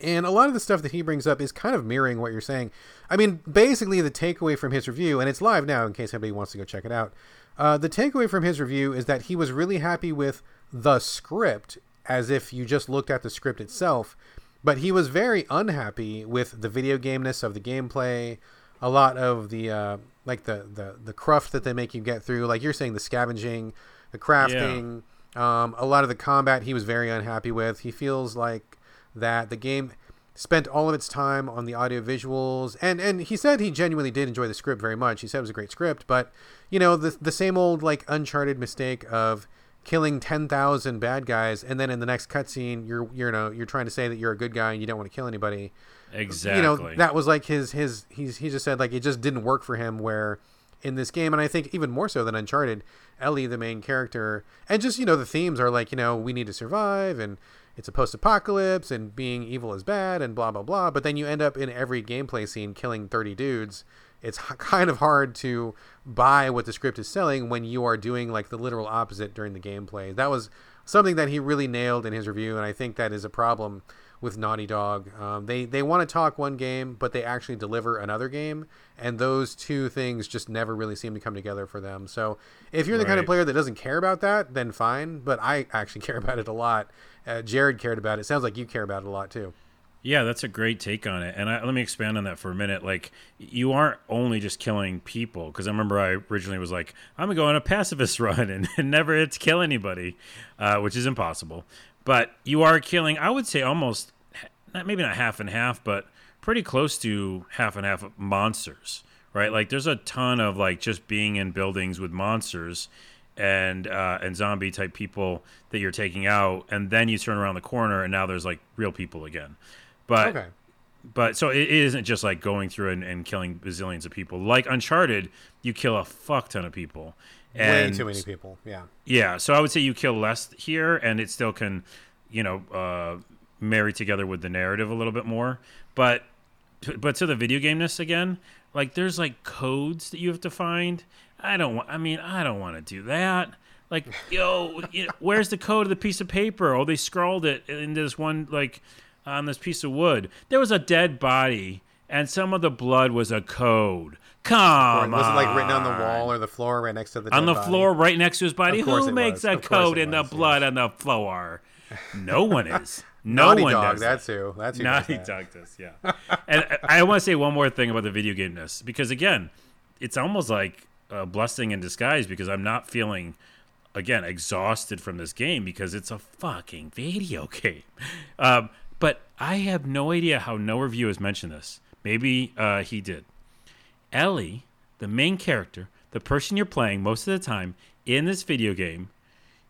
And a lot of the stuff that he brings up is kind of mirroring what you're saying. I mean, basically, the takeaway from his review, and it's live now in case anybody wants to go check it out. Uh, the takeaway from his review is that he was really happy with the script, as if you just looked at the script itself, but he was very unhappy with the video gameness of the gameplay, a lot of the uh, like the, the the cruft that they make you get through, like you're saying, the scavenging, the crafting, um, a lot of the combat. He was very unhappy with. He feels like that the game spent all of its time on the audio visuals and and he said he genuinely did enjoy the script very much he said it was a great script but you know the the same old like uncharted mistake of killing 10,000 bad guys and then in the next cutscene you're you're you know you're trying to say that you're a good guy and you don't want to kill anybody Exactly. you know that was like his his he's he just said like it just didn't work for him where in this game and i think even more so than uncharted ellie the main character and just you know the themes are like you know we need to survive and it's a post-apocalypse and being evil is bad and blah blah blah but then you end up in every gameplay scene killing 30 dudes. It's h- (laughs) kind of hard to buy what the script is selling when you are doing like the literal opposite during the gameplay. That was something that he really nailed in his review and i think that is a problem with Naughty Dog. Um, they they want to talk one game, but they actually deliver another game, and those two things just never really seem to come together for them. So if you're the kind of player that doesn't care about that, then fine. But I actually (laughs) care about it a lot. Uh, Jared cared about it. Sounds like you care about it a lot too. Yeah, that's a great take on it. And I, let me expand on that for a minute. Like, you aren't only just killing people, because I remember I originally was like, I'm going to go on a pacifist (laughs) run and, (laughs) and never to kill anybody, uh, which is impossible. But you are killing, I would say, almost, not, maybe not half and half, but pretty close to half and half monsters, right? Like, there's a ton of like just being in buildings with monsters and uh, and zombie type people that you're taking out, and then you turn around the corner and now there's like real people again. But okay. but so it isn't just like going through and, and killing bazillions of people. Like Uncharted, you kill a fuck ton of people. And, Way too many people. Yeah. Yeah. So I would say you kill less here, and it still can, you know, uh, marry together with the narrative a little bit more. But but to the video gameness again, like there's like codes that you have to find. I don't want. I mean, I don't want to do that. Like, yo, where's the code of the piece of paper? Oh, they scrawled it into this one like on this piece of wood. There was a dead body, and some of the blood was a code. Come was on. it like written on the wall or the floor right next to the on the body? floor right next to his body? Who makes was. a code in was, the blood yes. on the floor? (laughs) No one is. No Naughty one dog, does. That's who. That's who. Naughty does Dog does. Yeah. and I want to say one more thing about the video game ness because again, it's almost like a blessing in disguise because I'm not feeling again exhausted from this game because it's a fucking video (laughs) game. Um, but I have no idea how no review has mentioned this. Maybe uh, he did. Ellie, the main character, the person you're playing most of the time in this video game,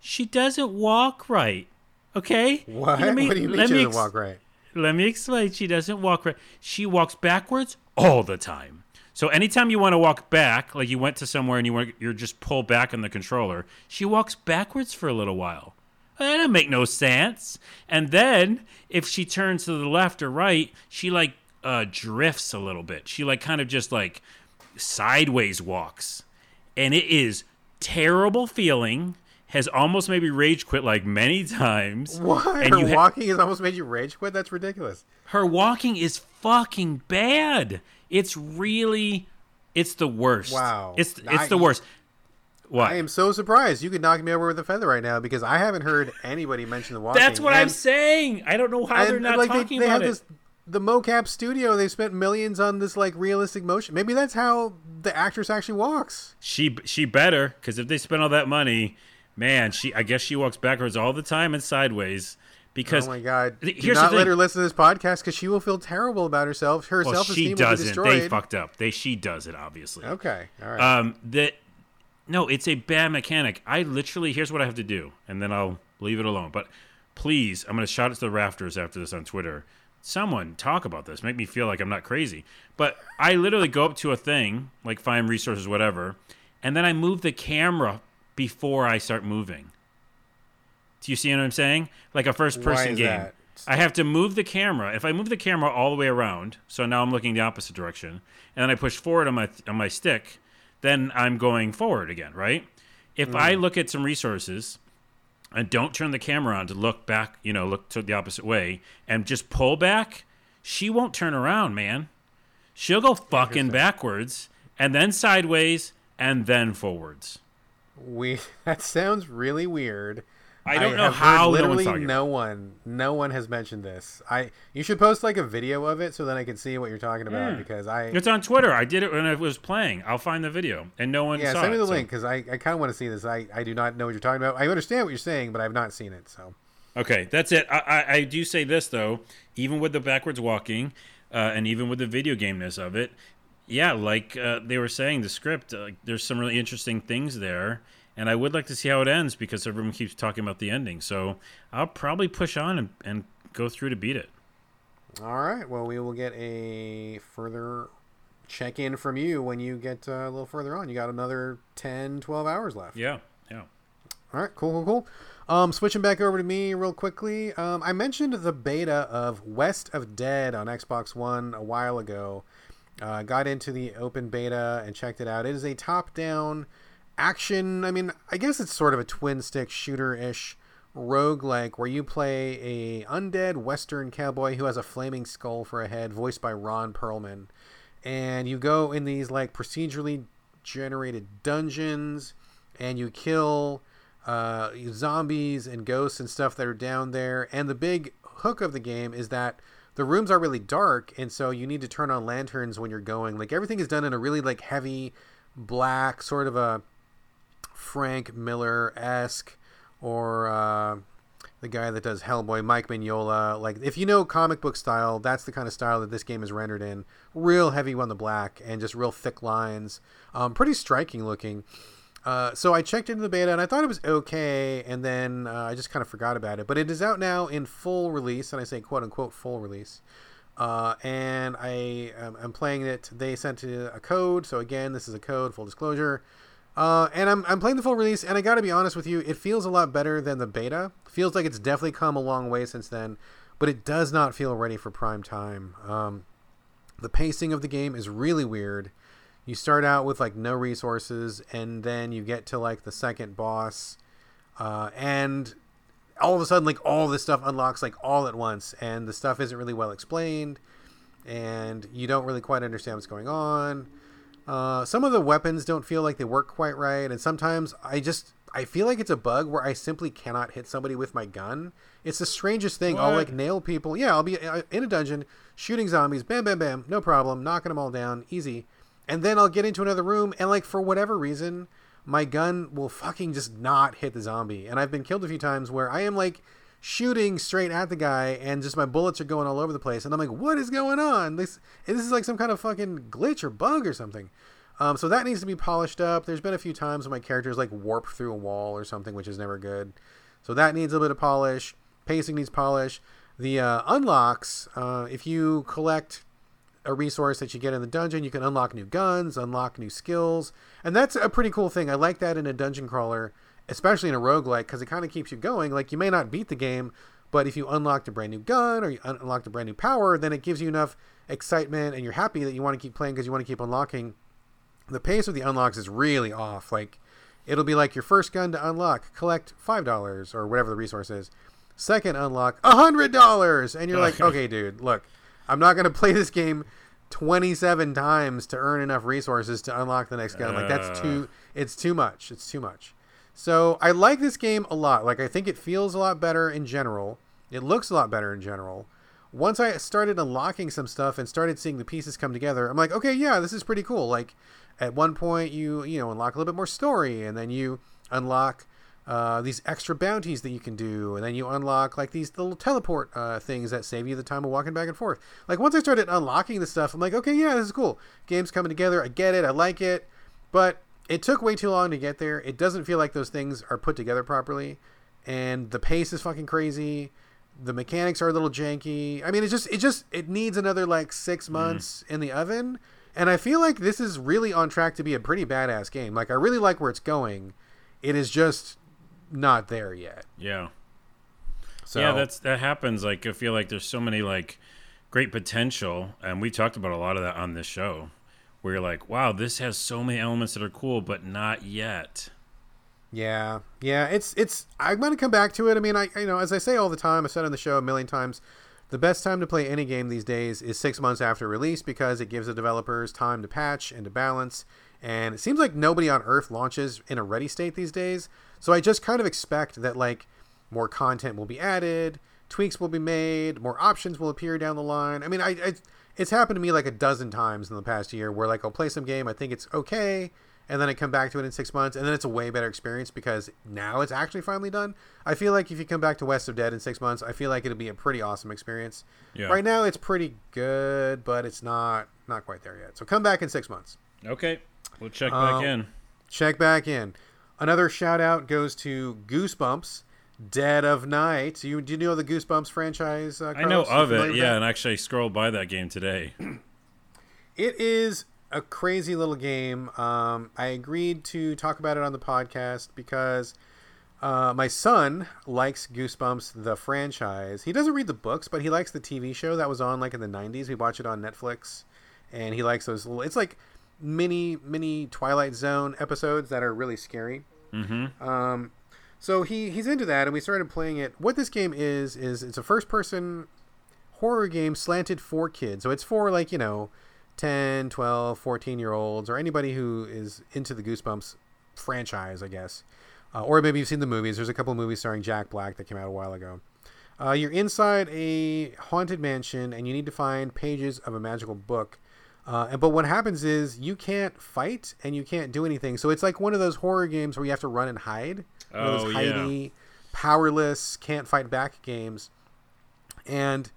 she doesn't walk right. Okay? What? Me, what do you mean she doesn't ex- walk right? Let me explain. She doesn't walk right. She walks backwards all the time. So anytime you want to walk back, like you went to somewhere and you want you're just pulled back on the controller, she walks backwards for a little while. Eh, that doesn't make no sense. And then if she turns to the left or right, she like uh, drifts a little bit. She like kind of just like sideways walks, and it is terrible feeling. Has almost made me rage quit like many times. (laughs) Why? And her ha- walking has almost made you rage quit. That's ridiculous. Her walking is fucking bad. It's really, it's the worst. Wow. It's it's I, the worst. What? I am so surprised. You could knock me over with a feather right now because I haven't heard anybody mention the walking. That's what and, I'm saying. I don't know how they're not like, talking they, they about it. This, the mocap studio, they spent millions on this like realistic motion. Maybe that's how the actress actually walks. She she better because if they spent all that money, man, she I guess she walks backwards all the time and sideways. Because oh my god, do here's not let her listen to this podcast because she will feel terrible about herself. herself well, will be. They fucked up. They she does it obviously. Okay, all right. Um, that no, it's a bad mechanic. I literally here's what I have to do, and then I'll leave it alone. But please, I'm going to shout it to the rafters after this on Twitter. Someone talk about this. Make me feel like I'm not crazy. But I literally go up to a thing, like find resources, whatever, and then I move the camera before I start moving. Do you see what I'm saying? Like a first person game. That? I have to move the camera. If I move the camera all the way around, so now I'm looking the opposite direction, and then I push forward on my on my stick, then I'm going forward again, right? If mm. I look at some resources and don't turn the camera on to look back, you know, look to the opposite way and just pull back, she won't turn around, man. She'll go fucking backwards and then sideways and then forwards. We (laughs) that sounds really weird. I don't I know how literally no, no one, no one has mentioned this. I you should post like a video of it so then I can see what you're talking about mm. because I it's on Twitter. I did it when I was playing. I'll find the video and no one. Yeah, send me the it, link because so. I, I kind of want to see this. I I do not know what you're talking about. I understand what you're saying, but I've not seen it. So okay, that's it. I I, I do say this though, even with the backwards walking, uh, and even with the video gameness of it, yeah, like uh, they were saying, the script, uh, there's some really interesting things there and I would like to see how it ends because everyone keeps talking about the ending. So I'll probably push on and, and go through to beat it. All right. Well, we will get a further check in from you when you get uh, a little further on. You got another 10, 12 hours left. Yeah. Yeah. All right. Cool, cool, cool. Um, switching back over to me real quickly. Um, I mentioned the beta of West of Dead on Xbox One a while ago. Uh, got into the open beta and checked it out. It is a top down action. I mean, I guess it's sort of a twin stick shooter ish rogue like where you play a undead western cowboy who has a flaming skull for a head voiced by ron perlman and you go in these like procedurally generated dungeons and you kill uh, zombies and ghosts and stuff that are down there and the big hook of the game is that the rooms are really dark, and so you need to turn on lanterns when you're going. Like everything is done in a really like heavy black, sort of a Frank Miller esque, or uh, the guy that does Hellboy, Mike Mignola. Like if you know comic book style, that's the kind of style that this game is rendered in. Real heavy on the black and just real thick lines. Um, pretty striking looking. Uh, so I checked into the beta and I thought it was okay, and then uh, I just kind of forgot about it. But it is out now in full release, and I say quote unquote full release. Uh, and I am playing it. They sent a code, so again, this is a code, full disclosure. Uh, and I'm, I'm playing the full release, and I got to be honest with you, it feels a lot better than the beta. Feels like it's definitely come a long way since then, but it does not feel ready for prime time. Um, the pacing of the game is really weird you start out with like no resources and then you get to like the second boss uh, and all of a sudden like all this stuff unlocks like all at once and the stuff isn't really well explained and you don't really quite understand what's going on uh, some of the weapons don't feel like they work quite right and sometimes i just i feel like it's a bug where i simply cannot hit somebody with my gun it's the strangest thing what? i'll like nail people yeah i'll be uh, in a dungeon shooting zombies bam bam bam no problem knocking them all down easy and then I'll get into another room, and like for whatever reason, my gun will fucking just not hit the zombie. And I've been killed a few times where I am like shooting straight at the guy, and just my bullets are going all over the place, and I'm like, what is going on? This this is like some kind of fucking glitch or bug or something. Um, so that needs to be polished up. There's been a few times when my characters like warp through a wall or something, which is never good. So that needs a bit of polish. Pacing needs polish. The uh, unlocks, uh, if you collect a resource that you get in the dungeon. You can unlock new guns, unlock new skills, and that's a pretty cool thing. I like that in a dungeon crawler, especially in a roguelike, because it kind of keeps you going. Like you may not beat the game, but if you unlocked a brand new gun or you un- unlocked a brand new power, then it gives you enough excitement and you're happy that you want to keep playing because you want to keep unlocking. The pace of the unlocks is really off. Like it'll be like your first gun to unlock, collect five dollars or whatever the resource is. Second unlock, a hundred dollars, and you're like, (laughs) okay, dude, look I'm not going to play this game 27 times to earn enough resources to unlock the next gun. Like that's too uh. it's too much. It's too much. So I like this game a lot. Like I think it feels a lot better in general. It looks a lot better in general. Once I started unlocking some stuff and started seeing the pieces come together, I'm like, okay, yeah, this is pretty cool. Like at one point you you know unlock a little bit more story and then you unlock uh, these extra bounties that you can do, and then you unlock like these little teleport uh, things that save you the time of walking back and forth. Like once I started unlocking the stuff, I'm like, okay, yeah, this is cool. Game's coming together. I get it. I like it, but it took way too long to get there. It doesn't feel like those things are put together properly, and the pace is fucking crazy. The mechanics are a little janky. I mean, it just it just it needs another like six mm-hmm. months mm. in the oven. And I feel like this is really on track to be a pretty badass game. Like I really like where it's going. It is just not there yet. Yeah. So yeah, that's that happens. Like I feel like there's so many like great potential, and we talked about a lot of that on this show, where you're like, wow, this has so many elements that are cool, but not yet. Yeah, yeah, it's it's. I'm gonna come back to it. I mean, I you know, as I say all the time, I said on the show a million times, the best time to play any game these days is six months after release because it gives the developers time to patch and to balance. And it seems like nobody on Earth launches in a ready state these days. So I just kind of expect that like more content will be added, tweaks will be made, more options will appear down the line. I mean, I, I it's happened to me like a dozen times in the past year where like I'll play some game, I think it's okay, and then I come back to it in six months, and then it's a way better experience because now it's actually finally done. I feel like if you come back to West of Dead in six months, I feel like it'll be a pretty awesome experience. Yeah. Right now, it's pretty good, but it's not not quite there yet. So come back in six months. Okay, we'll check back um, in. Check back in. Another shout out goes to Goosebumps. Dead of Night. You do you know the Goosebumps franchise? Uh, I know of it, yeah, and actually I scrolled by that game today. it is a crazy little game. Um, I agreed to talk about it on the podcast because uh, my son likes Goosebumps the franchise. He doesn't read the books, but he likes the TV show that was on like in the '90s. We watch it on Netflix, and he likes those little. It's like mini mini Twilight Zone episodes that are really scary. Mm-hmm. Um, so he he's into that, and we started playing it. What this game is is it's a first person horror game slanted for kids. So it's for like you know 10, 12, 14 year olds or anybody who is into the Goosebumps franchise, I guess. Uh, or maybe you've seen the movies. There's a couple of movies starring Jack Black that came out a while ago. Uh, you're inside a haunted mansion, and you need to find pages of a magical book. Uh, and but what happens is you can't fight and you can't do anything. So it's like one of those horror games where you have to run and hide. One of Oh, those yeah. hidey, powerless, can't fight back games. And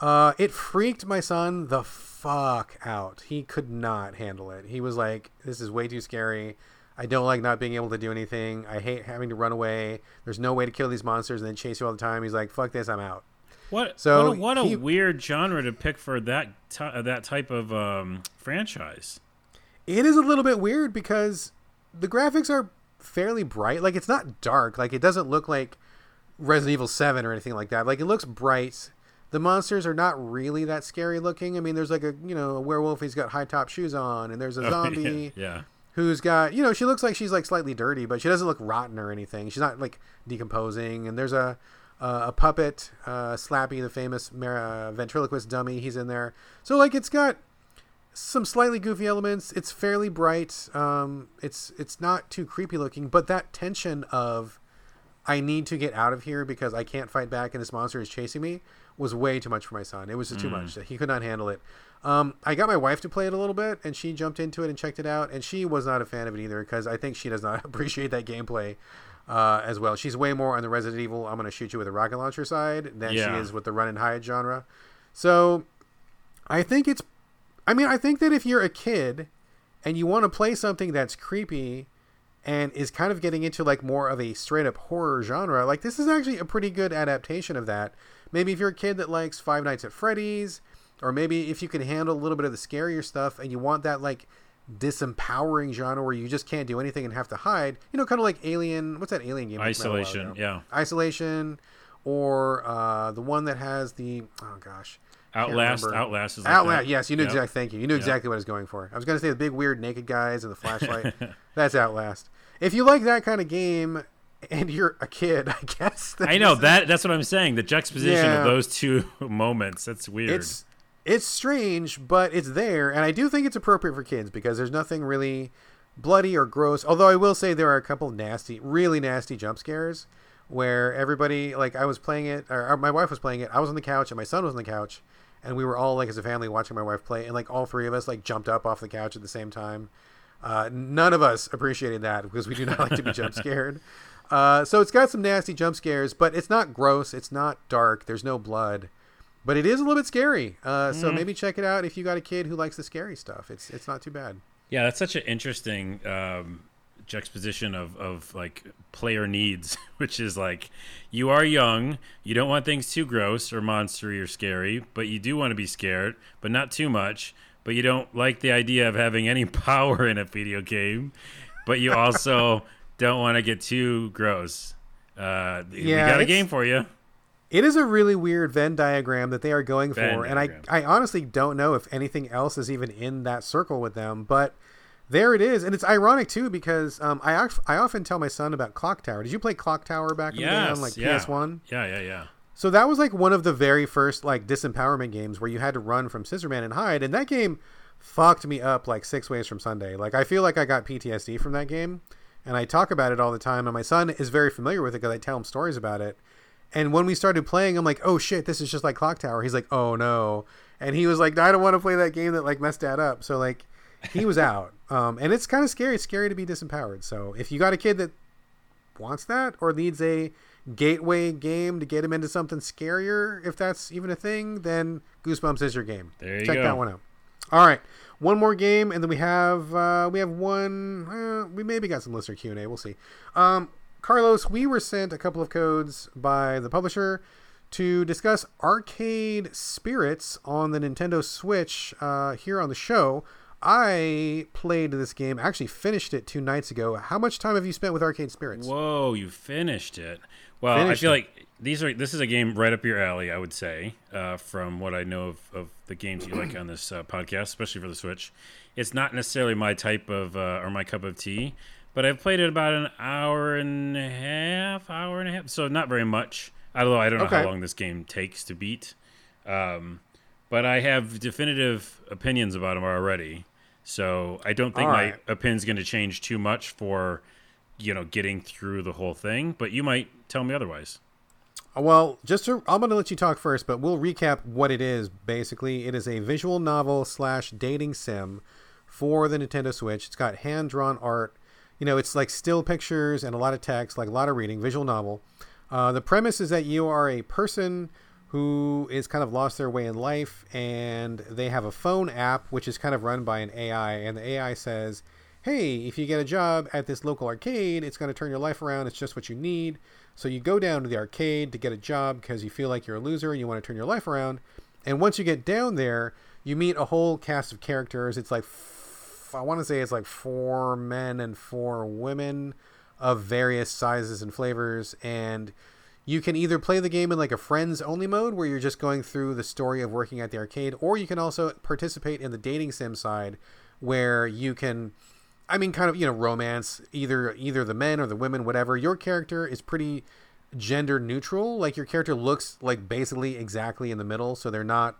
uh, it freaked my son the fuck out. He could not handle it. He was like, "This is way too scary. I don't like not being able to do anything. I hate having to run away. There's no way to kill these monsters and then chase you all the time." He's like, "Fuck this, I'm out." What? So what a, what a he- weird genre to pick for that ty- uh, that type of um, franchise. It is a little bit weird because the graphics are fairly bright. Like it's not dark. Like it doesn't look like Resident Evil 7 or anything like that. Like it looks bright. The monsters are not really that scary looking. I mean, there's like a, you know, a werewolf, he's got high top shoes on, and there's a (laughs) zombie yeah. who's got, you know, she looks like she's like slightly dirty, but she doesn't look rotten or anything. She's not like decomposing. And there's a uh, a puppet, uh, Slappy, the famous uh, ventriloquist dummy. He's in there. So like it's got some slightly goofy elements. It's fairly bright. Um, it's it's not too creepy looking, but that tension of I need to get out of here because I can't fight back and this monster is chasing me was way too much for my son. It was just too much. He could not handle it. Um, I got my wife to play it a little bit, and she jumped into it and checked it out, and she was not a fan of it either because I think she does not (laughs) appreciate that gameplay uh, as well. She's way more on the Resident Evil "I'm going to shoot you with a rocket launcher" side than Yeah. she is with the run and hide genre. So I think it's. I mean, I think that if you're a kid and you want to play something that's creepy and is kind of getting into like more of a straight up horror genre, like this is actually a pretty good adaptation of that. Maybe if you're a kid that likes Five Nights at Freddy's, or maybe if you can handle a little bit of the scarier stuff and you want that like disempowering genre where you just can't do anything and have to hide, you know, kind of like Alien. What's that Alien game? that came out a while Isolation. Yeah. Isolation, or uh, the one that has the oh gosh, Outlast. Outlast is like Outlast. that. Yes, you knew Yep. exactly. Thank you. You knew exactly what I was going for. I was going to say the big weird naked guys and the flashlight. (laughs) That's Outlast. If you like that kind of game and you're a kid, I guess. I know that. That's what I'm saying. The juxtaposition Yeah. of those two (laughs) moments. That's weird. It's it's strange, but it's there, and I do think it's appropriate for kids because there's nothing really bloody or gross. Although I will say there are a couple nasty, really nasty jump scares where everybody like I was playing it, or, or my wife was playing it. I was on the couch and my son was on the couch, and we were all like as a family watching my wife play, and like all three of us like jumped up off the couch at the same time. Uh, none of us appreciated that because we do not like to be jump scared. (laughs) Uh, so it's got some nasty jump scares, but it's not gross. It's not dark. There's no blood, but it is a little bit scary. Uh, So maybe check it out if you got a kid who likes the scary stuff. It's it's not too bad. Yeah, that's such an interesting um, juxtaposition of, of like player needs, (laughs) which is like you are young, you don't want things too gross or monstery or scary, but you do want to be scared, but not too much. But you don't like the idea of having any (laughs) power in a video game, but you also (laughs) don't want to get too gross. Uh, we got a game for you. It is a really weird Venn diagram that they are going for, Venn and I. I honestly don't know if anything else is even in that circle with them, but. There it is, and it's ironic too because um, I I often tell my son about Clock Tower. Did you play Clock Tower back in the day on like yeah. PS One? Yeah, yeah, yeah. So that was like one of the very first like disempowerment games where you had to run from Scissorman and hide, and that game fucked me up like six ways from Sunday. Like I feel like I got PTSD from that game, and I talk about it all the time. And my son is very familiar with it because I tell him stories about it. And when we started playing, I'm like, oh shit, this is just like Clock Tower. He's like, oh no, and he was like, I don't want to play that game that like messed that up. So like, he was out. (laughs) Um, and it's kind of scary. It's scary to be disempowered. So if you got a kid that wants that or needs a gateway game to get him into something scarier, if that's even a thing, then Goosebumps is your game. There you Check go. that one out. All right, one more game, and then we have uh, we have one. Uh, we maybe got some listener Q and A. We'll see. Um, Carlos, we were sent a couple of codes by the publisher to discuss Arcade Spirits on the Nintendo Switch uh, here on the show. I played this game, actually finished it two nights ago. How much time have you spent with Arcade Spirits? Whoa, you finished it. Well, Finished I feel it. like these are this is a game right up your alley. I would say, uh, from what I know of, of the games you like on this uh, podcast, especially for the Switch. It's not necessarily my type of uh, or my cup of tea, but I've played it about an hour and a half, hour and a half. So not very much. Although I don't know Okay. how long this game takes to beat. Um, but I have definitive opinions about them already. So I don't think All my right. opinion's going to change too much for, you know, getting through the whole thing. But you might tell me otherwise. Well, just to, I'm going to let you talk first, but we'll recap what it is. Basically, it is a visual novel slash dating sim for the Nintendo Switch. It's got hand drawn art. You know, it's like still pictures and a lot of text, like a lot of reading, visual novel. Uh, the premise is that you are a person who is kind of lost their way in life, and they have a phone app which is kind of run by an AI, and the AI says, "Hey, if you get a job at this local arcade, it's going to turn your life around. It's just what you need." So you go down to the arcade to get a job because you feel like you're a loser and you want to turn your life around. And once you get down there, you meet a whole cast of characters. It's like I want to say it's like four men and four women of various sizes and flavors and you can either play the game in like a friends only mode where you're just going through the story of working at the arcade or you can also participate in the dating sim side where you can I mean, kind of you know, romance either either the men or the women, whatever. Your character is pretty gender neutral. Like your character looks like basically exactly in the middle, so they're not.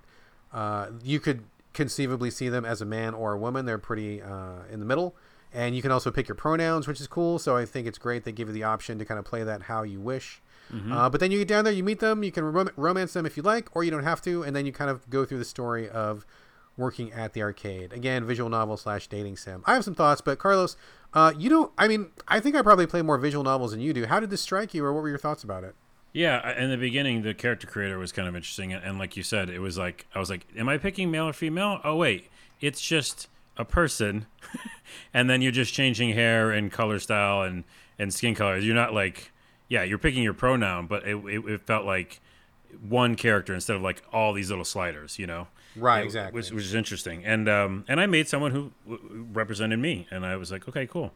Uh, you could conceivably see them as a man or a woman. They're pretty uh, in the middle, and you can also pick your pronouns, which is cool. So I think it's great they give you the option to kind of play that how you wish. Mm-hmm. Uh, but then you get down there, you meet them, you can rom- romance them if you like, or you don't have to, and then you kind of go through the story of working at the arcade. Again, visual novel slash dating sim. I have some thoughts, but Carlos, uh, you don't. I mean, I think I probably play more visual novels than you do. How did this strike you, or what were your thoughts about it? Yeah, in the beginning, the character creator was kind of interesting, and like you said, it was like I was like, "Am I picking male or female?" Oh wait, it's just a person, (laughs) and then you're just changing hair and color style and and skin colors. You're not like, yeah, you're picking your pronoun, but it, it, it felt like one character instead of like all these little sliders, you know. Right, exactly. Which, which is interesting, and um, and I made someone who w- represented me, and I was like, okay, cool.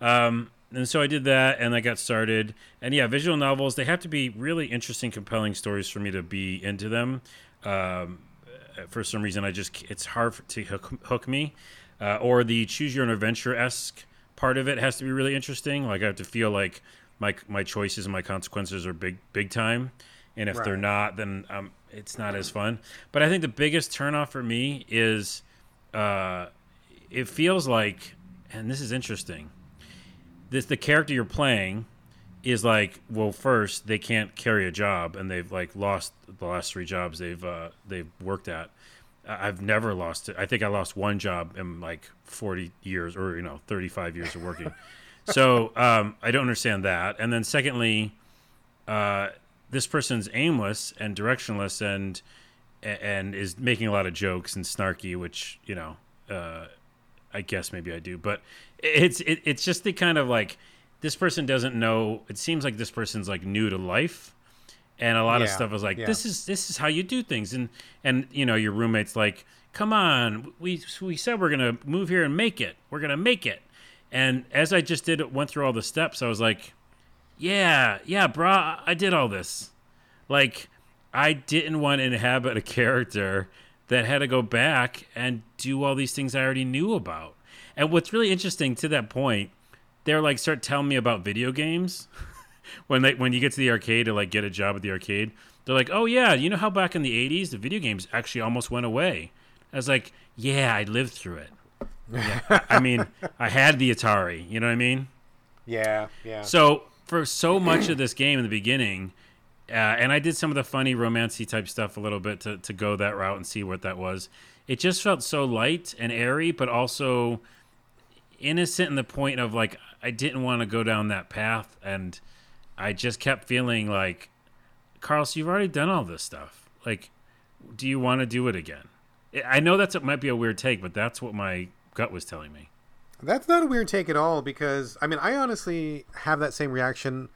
Um, and so I did that, and I got started. And yeah, visual novels they have to be really interesting, compelling stories for me to be into them. Um, for some reason, I just it's hard to hook, hook me, uh, or the choose your own adventure esque part of it has to be really interesting. Like I have to feel like my my choices and my consequences are big big time, and if right. they're not, then um, it's not as fun. But I think the biggest turnoff for me is uh, it feels like, and this is interesting. This the character you're playing is like, well, first they can't carry a job, and they've like lost the last three jobs they've uh, they've worked at. I've never lost it. I think I lost one job in like 40 years, or you know, 35 years of working. (laughs) so um, I don't understand that. And then secondly, uh, this person's aimless and directionless and and is making a lot of jokes and snarky, which you know, uh, I guess maybe I do, but it's it, it's just the kind of like this person doesn't know. It seems like this person's like new to life, and a lot yeah, of stuff is like yeah. this is this is how you do things, and and you know your roommate's like, come on, we we said we're gonna move here and make it, we're gonna make it, and as I just did went through all the steps, I was like yeah, yeah, brah, I did all this. Like, I didn't want to inhabit a (laughs) character that had to go back and do all these things I already knew about. And what's really interesting to that point, they're like start telling me about video games. (laughs) when they when you get to the arcade to like get a job at the arcade, they're like, "Oh yeah, you know how back in the '80s the video games actually almost went away." I was like, "Yeah, I lived through it." Yeah, I mean, (laughs) I had the Atari. You know what I mean? Yeah, yeah. So for so much of this game in the beginning, uh, and I did some of the funny romancy type stuff a little bit to, to go that route and see what that was. It just felt so light and airy, but also innocent in the point of like I didn't want to go down that path, and I just kept feeling like, Carlos, you've already done all this stuff. Like, do you want to do it again? I know that's it might be a weird take, but that's what my gut was telling me. That's not a weird take at all because I mean I honestly have that same reaction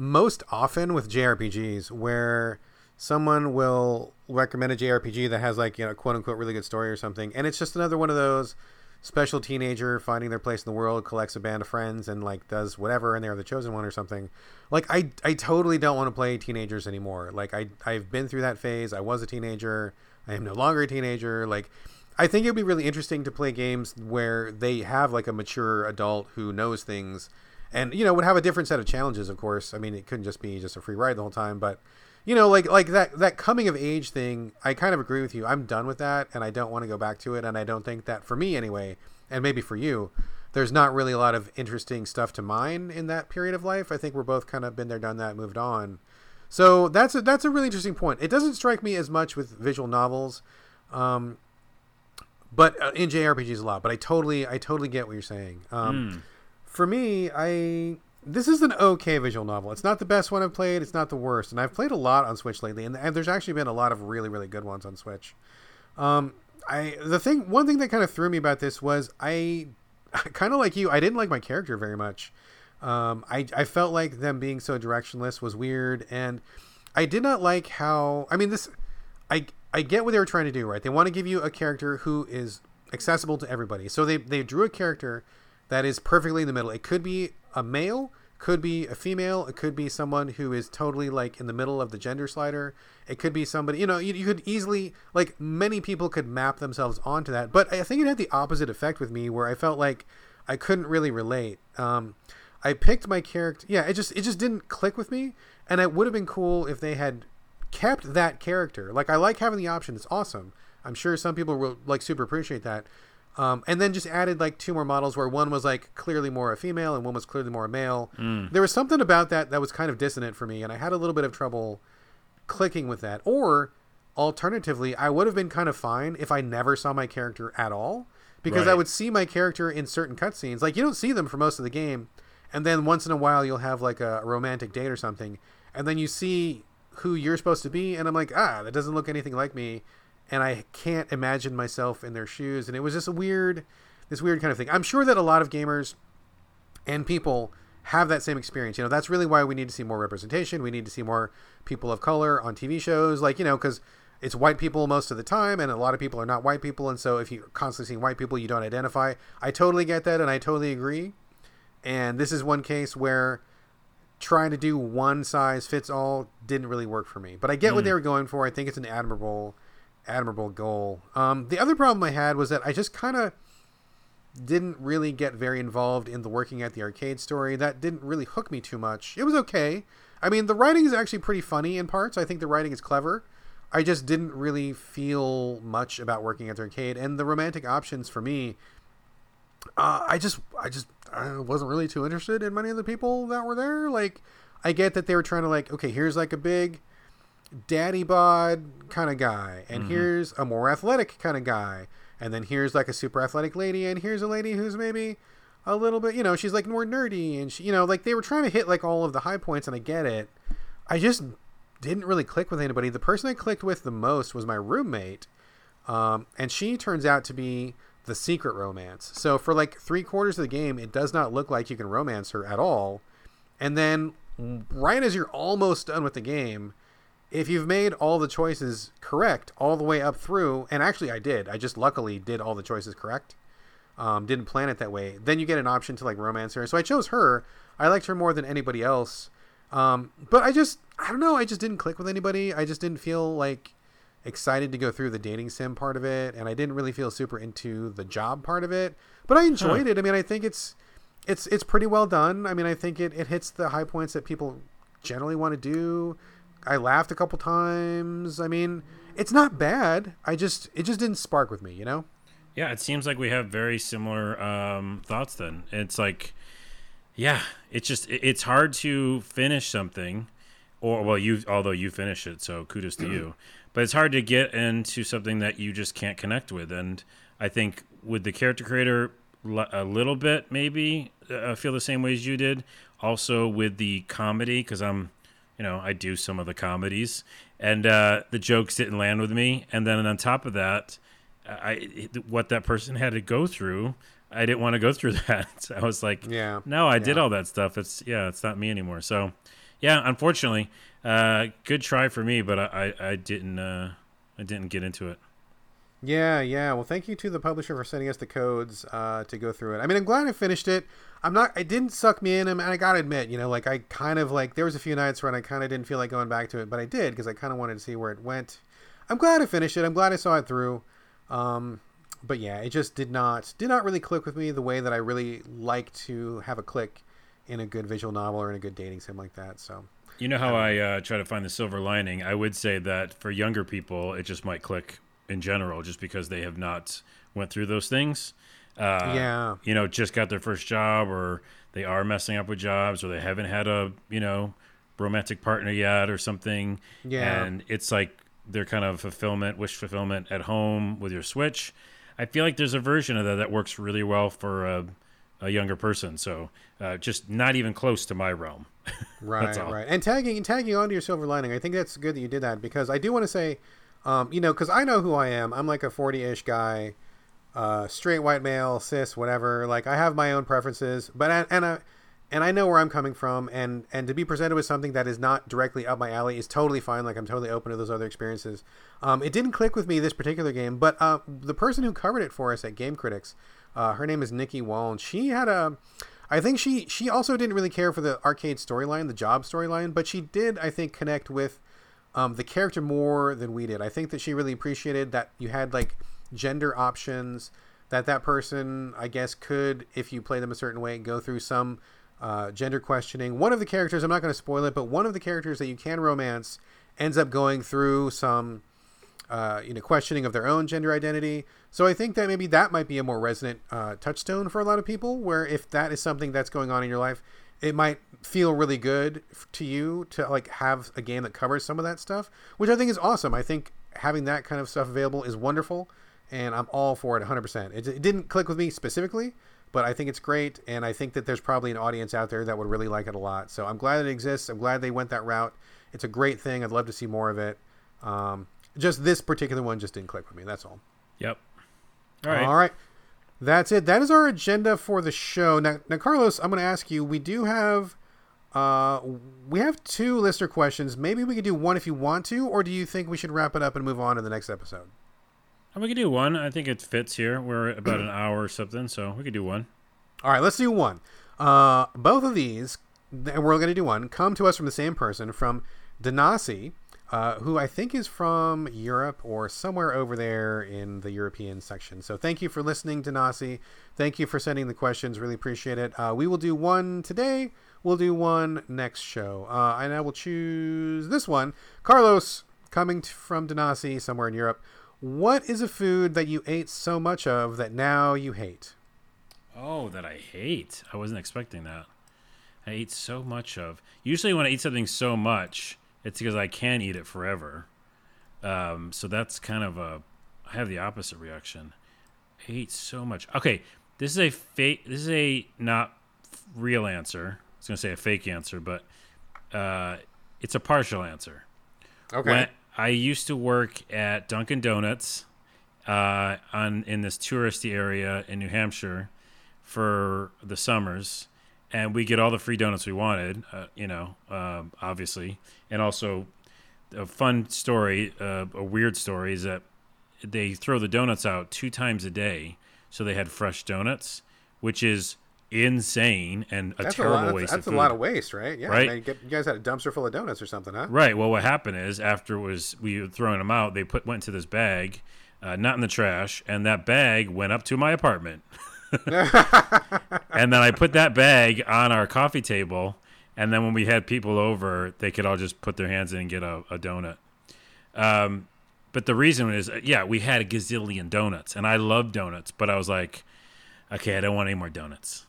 most often with JRPGs where someone will recommend a JRPG that has like you know quote unquote really good story or something and it's just another one of those special teenager finding their place in the world collects a band of friends and like does whatever and they're the chosen one or something. Like i i totally don't want to play teenagers anymore. Like i i've been through that phase. I was a teenager. I am no longer a teenager. Like I think it'd be really interesting to play games where they have like a mature adult who knows things and you know would have a different set of challenges of course i mean it couldn't just be just a free ride the whole time but you know like like that that coming of age thing i kind of agree with you i'm done with that and i don't want to go back to it and i don't think that for me anyway and maybe for you there's not really a lot of interesting stuff to mine in that period of life i think we're both kind of been there done that moved on So that's a that's a really interesting point. It doesn't strike me as much with visual novels, um, but uh, in JRPGs a lot. But I totally I totally get what you're saying. Um, Mm. For me, I this is an okay visual novel. It's not the best one I've played. It's not the worst, and I've played a lot on Switch lately, and, and there's actually been a lot of really really good ones on Switch. Um, I the thing one thing that kind of threw me about this was I (laughs) kind of like you. I didn't like my character very much. Um, I I felt like them being so directionless was weird, and I did not like how. I mean, this. I I get what they were trying to do, right? They want to give you a character who is accessible to everybody. So they they drew a character that is perfectly in the middle. It could be a male, could be a female, it could be someone who is totally like in the middle of the gender slider. It could be somebody, you know, you, you could easily like many people could map themselves onto that. But I think it had the opposite effect with me where I felt like I couldn't really relate. Um, I picked my character. Yeah, it just it just didn't click with me, and it would have been cool if they had kept that character. Like I like having the option. It's awesome. I'm sure some people will like super appreciate that. Um, and then just added like two more models where one was like clearly more a female and one was clearly more a male. There was something about that that was kind of dissonant for me, and I had a little bit of trouble clicking with that. Or alternatively, I would have been kind of fine if I never saw my character at all, because I would see my character in certain cutscenes. Like you don't see them for most of the game, and then once in a while you'll have like a romantic date or something, and then you see who you're supposed to be, and I'm like, ah, that doesn't look anything like me, and I can't imagine myself in their shoes, and it was just a weird, this weird kind of thing. I'm sure that a lot of gamers and people have that same experience. You know, that's really why we need to see more representation. We need to see more people of color on TV shows, like you know, because it's white people most of the time, and a lot of people are not white people, and so if you're constantly seeing white people, you don't identify. I totally get that, and I totally agree. And this is one case where trying to do one size fits all didn't really work for me. But I get what mm. they were going for. I think it's an admirable, admirable goal. Um, the other problem I had was that I just kind of didn't really get very involved in the working at the arcade story. That didn't really hook me too much. It was okay. I mean, the writing is actually pretty funny in parts. I think the writing is clever. I just didn't really feel much about working at the arcade, and the romantic options for me. Uh, I just, I just, I wasn't really too interested in many of the people that were there. Like, I get that they were trying to like, okay, here's like a big daddy bod kind of guy, and here's a more athletic kind of guy, and then here's like a super athletic lady, and here's a lady who's maybe a little bit, you know, she's like more nerdy, and she, you know, like they were trying to hit like all of the high points, and I get it. I just didn't really click with anybody. The person I clicked with the most was my roommate, um, and she turns out to be the secret romance. So for like three quarters of the game, it does not look like you can romance her at all. And then right as you're almost done with the game, if you've made all the choices correct all the way up through, and actually I did, I just luckily did all the choices correct. Um, didn't plan it that way. Then you get an option to like romance her. So I chose her. I liked her more than anybody else. Um, but I just, I don't know. I just didn't click with anybody. I just didn't feel like excited to go through the dating sim part of it, and I didn't really feel super into the job part of it. But I enjoyed it. I mean, I think it's it's it's pretty well done. I mean, I think it, it hits the high points that people generally want to do. I laughed a couple times. I mean, it's not bad. I just it just didn't spark with me, you know? Yeah, it seems like we have very similar um, thoughts. Then it's like, yeah, it's just it- it's hard to finish something, or well, you although you finish it, so kudos to you. (clears throat) But it's hard to get into something that you just can't connect with, and I think with the character creator, a little bit maybe uh, feel the same way as you did. Also with the comedy, because I'm, you know, I do some of the comedies, and uh, the jokes didn't land with me, and then on top of that. I what that person had to go through. I didn't want to go through (laughs) that. I was like, Yeah. no, I did all that stuff. It's yeah, it's not me anymore. So, yeah, unfortunately, uh, good try for me, but I I, I didn't uh, I didn't get into it. Yeah, yeah. Well, thank you to the publisher for sending us the codes uh, to go through it. I mean, I'm glad I finished it. I'm not. It didn't suck me in, and I gotta admit, you know, like I kind of like there was a few nights when I kind of didn't feel like going back to it, but I did because I kind of wanted to see where it went. I'm glad I finished it. I'm glad I saw it through. Um, but yeah, it just did not did not really click with me the way that I really like to have a click in a good visual novel or in a good dating sim like that. So You know how I uh, try to find the silver lining? I would say that for younger people, it just might click in general, just because they have not went through those things. Uh, Yeah. you know, just got their first job, or they are messing up with jobs, or they haven't had a you know romantic partner yet or something. Yeah. And it's like their kind of fulfillment, wish fulfillment at home with your Switch. I feel like there's a version of that that works really well for a, a younger person. So uh, just not even close to my realm. (laughs) Right, right. And tagging and tagging onto your silver lining, I think that's good that you did that because I do want to say, um, you know, because I know who I am. I'm like a 40-ish guy, uh, straight white male, cis, whatever. Like I have my own preferences, but and I and I know where I'm coming from, and and to be presented with something that is not directly up my alley is totally fine. Like I'm totally open to those other experiences. Um, it didn't click with me this particular game, but uh, the person who covered it for us at Game Critics, uh, her name is Nikki Wall, and she had a I think she she also didn't really care for the arcade storyline, the job storyline, but she did I think connect with um, the character more than we did. I think that she really appreciated that you had like gender options that that person I guess could if you play them a certain way go through some uh, gender questioning. One of the characters I'm not going to spoil it, but one of the characters that you can romance ends up going through some uh, you know, questioning of their own gender identity. So I think that maybe that might be a more resonant uh, touchstone for a lot of people. Where if that is something that's going on in your life, it might feel really good to you to like have a game that covers some of that stuff, which I think is awesome. I think having that kind of stuff available is wonderful, and I'm all for it 100%. It, it didn't click with me specifically, but I think it's great, and I think that there's probably an audience out there that would really like it a lot. So I'm glad it exists. I'm glad they went that route. It's a great thing. I'd love to see more of it. Um, just this particular one just didn't click with me. That's all. Yep. All right. All right. That's it. That is our agenda for the show. Now, now Carlos, I'm going to ask you. We do have, uh, we have two listener questions. Maybe we could do one if you want to, or do you think we should wrap it up and move on to the next episode? We could do one. I think it fits here. We're about an (clears throat) hour or something, so we could do one. All right, let's do one. Uh, both of these, and we're going to do one, come to us from the same person, from Danasi, uh, who I think is from Europe or somewhere over there in the European section. So thank you for listening, Danasi. Thank you for sending the questions. Really appreciate it. Uh, we will do one today. We'll do one next show. Uh, and I will choose this one. Carlos, coming t- from Danasi, somewhere in Europe. What is a food that you ate so much of that now you hate? Oh, that I hate. I wasn't expecting that. I ate so much of. Usually, when I eat something so much, it's because I can eat it forever. Um, so that's kind of a. I have the opposite reaction. I ate so much. Okay, this is a fake. This is a not real answer. I was gonna say a fake answer, but uh, it's a partial answer. Okay. When I used to work at Dunkin' Donuts uh, on in this touristy area in New Hampshire for the summers, and we get all the free donuts we wanted. Uh, you know, um, obviously, and also a fun story, uh, a weird story is that they throw the donuts out two times a day, so they had fresh donuts, which is insane and a that's terrible a waste. That's, of a lot of waste, right? Yeah. Right? You, get, you guys had a dumpster full of donuts or something, huh? Right. Well, what happened is after it was we were throwing them out, they put went to this bag, uh, not in the trash, and that bag went up to my apartment. (laughs) and then I put that bag on our coffee table, and then when we had people over, they could all just put their hands in and get a, a donut. Um, but the reason is, yeah, we had a gazillion donuts, and I love donuts, but I was like, okay, I don't want any more donuts.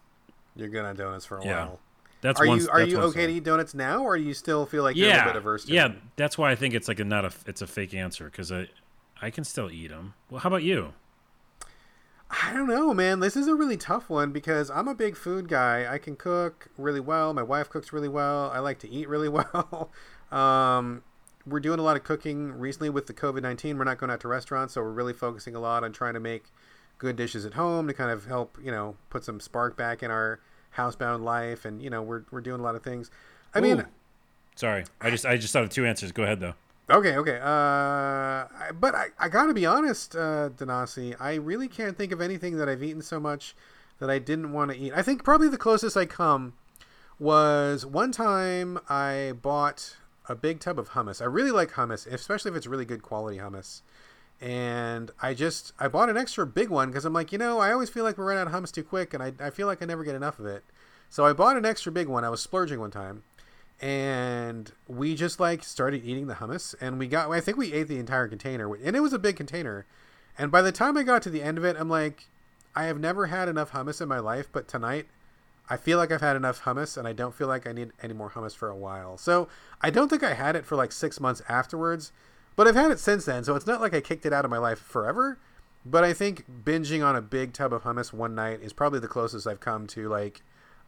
You're good on donuts for a Yeah. while. That's Are one, you are you okay side. to eat donuts now, or do you still feel like you're a little bit averse to yeah. them? That's why I think it's like a not a it's a fake answer because I I can still eat them. Well, how about you? I don't know, man. This is a really tough one because I'm a big food guy. I can cook really well. My wife cooks really well. I like to eat really (laughs) well. um, we're doing a lot of cooking recently with the COVID 19. We're not going out to restaurants, so we're really focusing a lot on trying to make good dishes at home to kind of help, you know, put some spark back in our housebound life. And, you know, we're, we're doing a lot of things. I mean, Sorry, I just I just thought of two answers. Go ahead though. Okay, okay. Uh, but I, I gotta be honest, uh, Danasi. I really can't think of anything that I've eaten so much that I didn't want to eat. I think probably the closest I come was one time I bought a big tub of hummus. I really like hummus, especially if it's really good quality hummus. And I just I bought an extra big one because I'm like, you know, I always feel like we run out of hummus too quick, and I, I feel like I never get enough of it. So I bought an extra big one. I was splurging one time, and we just like started eating the hummus and we got i think we ate the entire container and it was a big container and by the time i got to the end of it i'm like i have never had enough hummus in my life but tonight I feel like I've had enough hummus, and I don't feel like I need any more hummus for a while. So I don't think I had it for like six months afterwards, but I've had it since then. So it's not like I kicked it out of my life forever. But I think binging on a big tub of hummus one night is probably the closest I've come to like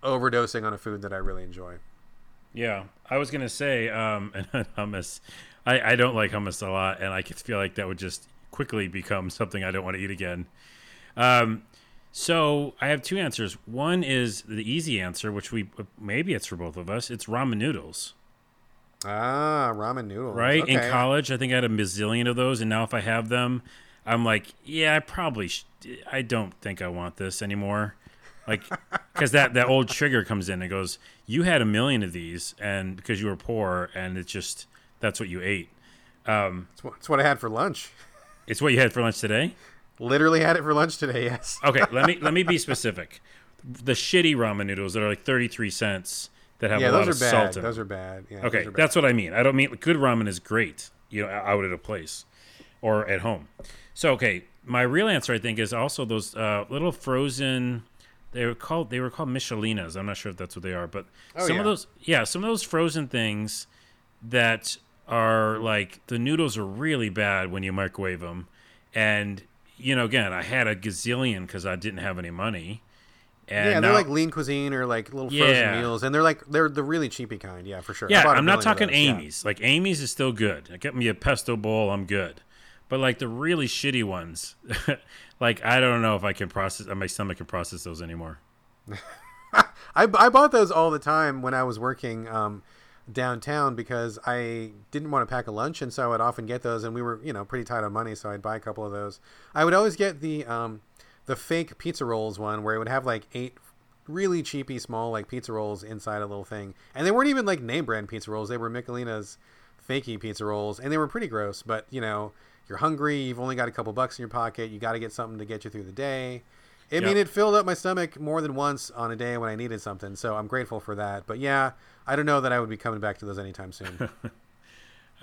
overdosing on a food that I really enjoy. Yeah, I was gonna say um, (laughs) and hummus. I, I don't like hummus a lot, and I feel like that would just quickly become something I don't want to eat again. Um, so I have two answers. One is the easy answer, which we maybe it's for both of us. It's ramen noodles. Ah, ramen noodles. Right okay. in college, I think I had a bazillion of those, and now if I have them, I'm like, yeah, I probably, sh- I don't think I want this anymore. Like, because that that old trigger comes in and goes, you had a million of these, and because you were poor, and it's just that's what you ate. Um, it's, what, it's what I had for lunch. It's what you had for lunch today. Literally had it for lunch today. Yes. okay, let me let me be (laughs) specific. The shitty ramen noodles that are like thirty three cents that have yeah, a those lot are of bad. salt in Those are bad. Yeah, Okay, are bad. that's what I mean. I don't mean good ramen is great, you know, out at a place or at home. So okay, my real answer I think is also those uh, little frozen. They were called they were called Michelina's. I'm not sure if that's what they are, but Oh, some yeah. of those yeah, some of those frozen things that are like the noodles are really bad when you microwave them, and you know again I had a gazillion because I didn't have any money. And yeah, they're now- like lean cuisine or like little frozen Yeah. meals, and they're like they're the really cheapy kind. Yeah, for sure. Yeah, I'm not talking those, yeah. Amy's. Like Amy's is still good. I Get me a pesto bowl, I'm good. But like the really shitty ones, (laughs) like I don't know if I can process. My stomach can process those anymore. (laughs) I, I bought those all the time when I was working um, downtown because I didn't want to pack a lunch, and so I would often get those. And we were, you know, pretty tight on money, so I'd buy a couple of those. I would always get the um, the fake pizza rolls one, where it would have like eight really cheapy small like pizza rolls inside a little thing, and they weren't even like name brand pizza rolls. They were Michelina's fakey pizza rolls, and they were pretty gross. But you know, you're hungry, you've only got a couple bucks in your pocket, you got to get something to get you through the day. I mean, it filled up my stomach more than once on a day when I needed something, so I'm grateful for that. But yeah, I don't know that I would be coming back to those anytime soon. (laughs)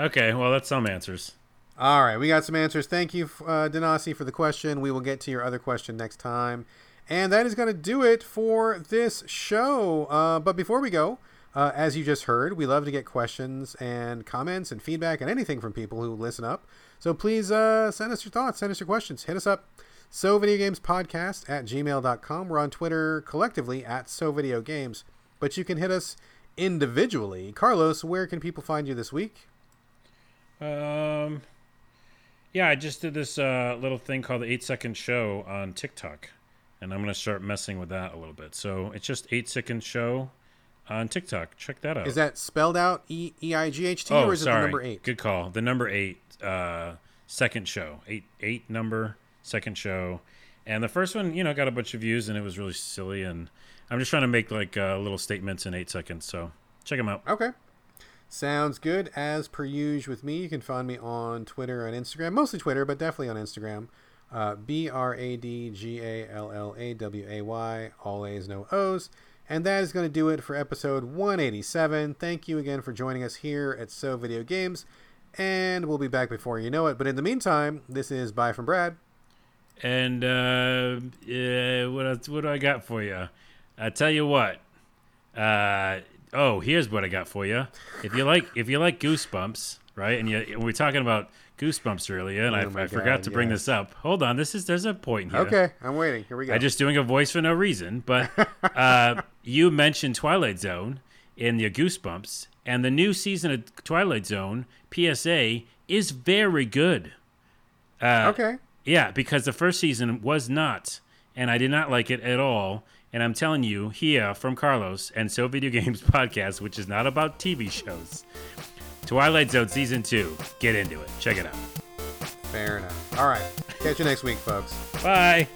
Okay, well that's some answers. All right, we got some answers. Thank you, uh, Denasi, for the question. We will get to your other question next time. And that is going to do it for this show. Uh, but before we go, uh, as you just heard, we love to get questions and comments and feedback and anything from people who listen up. So please uh, send us your thoughts, send us your questions. Hit us up, So Video Games Podcast at gmail.com. We're on Twitter collectively at So Video Games. But you can hit us individually. Carlos, where can people find you this week? Um, yeah, I just did this uh, little thing called the Eight Second Show on TikTok, and I'm gonna start messing with that a little bit. So it's just Eight Second Show on TikTok. Check that out. Is that spelled out E E I G H T oh, or is sorry. it the number eight? Good call. The number eight, uh, second show. Eight, eight number, second show. And the first one, you know, got a bunch of views and it was really silly. And I'm just trying to make like uh, little statements in eight seconds. So check them out. Okay. Sounds good. As per usual with me, you can find me on Twitter and Instagram, mostly Twitter, but definitely on Instagram. Uh, B R A D G A L L A W A Y, all A's, no O's. And that is going to do it for episode 187. Thank you again for joining us here at So Video Games. And we'll be back before you know it. But in the meantime, this is Bye from Brad. And uh, yeah, what else, what do I got for you? I tell you what. Uh, oh, here's what I got for you. If you like, if you like Goosebumps, right? And you, we were talking about Goosebumps earlier, and Oh I, I forgot God, to bring this up. Hold on, this is there's a point here. Okay, I'm waiting. Here we go. I'm just doing a voice for no reason, but uh, (laughs) you mentioned Twilight Zone in your Goosebumps, and the new season of Twilight Zone PSA is very good. Uh, okay. Yeah, because the first season was not, and I did not like it at all. And I'm telling you here from Carlos and So Video (laughs) Games Podcast, which is not about TV shows, Twilight Zone season two. Get into it. Check it out. Fair enough. All right. Catch you next week, folks. Bye.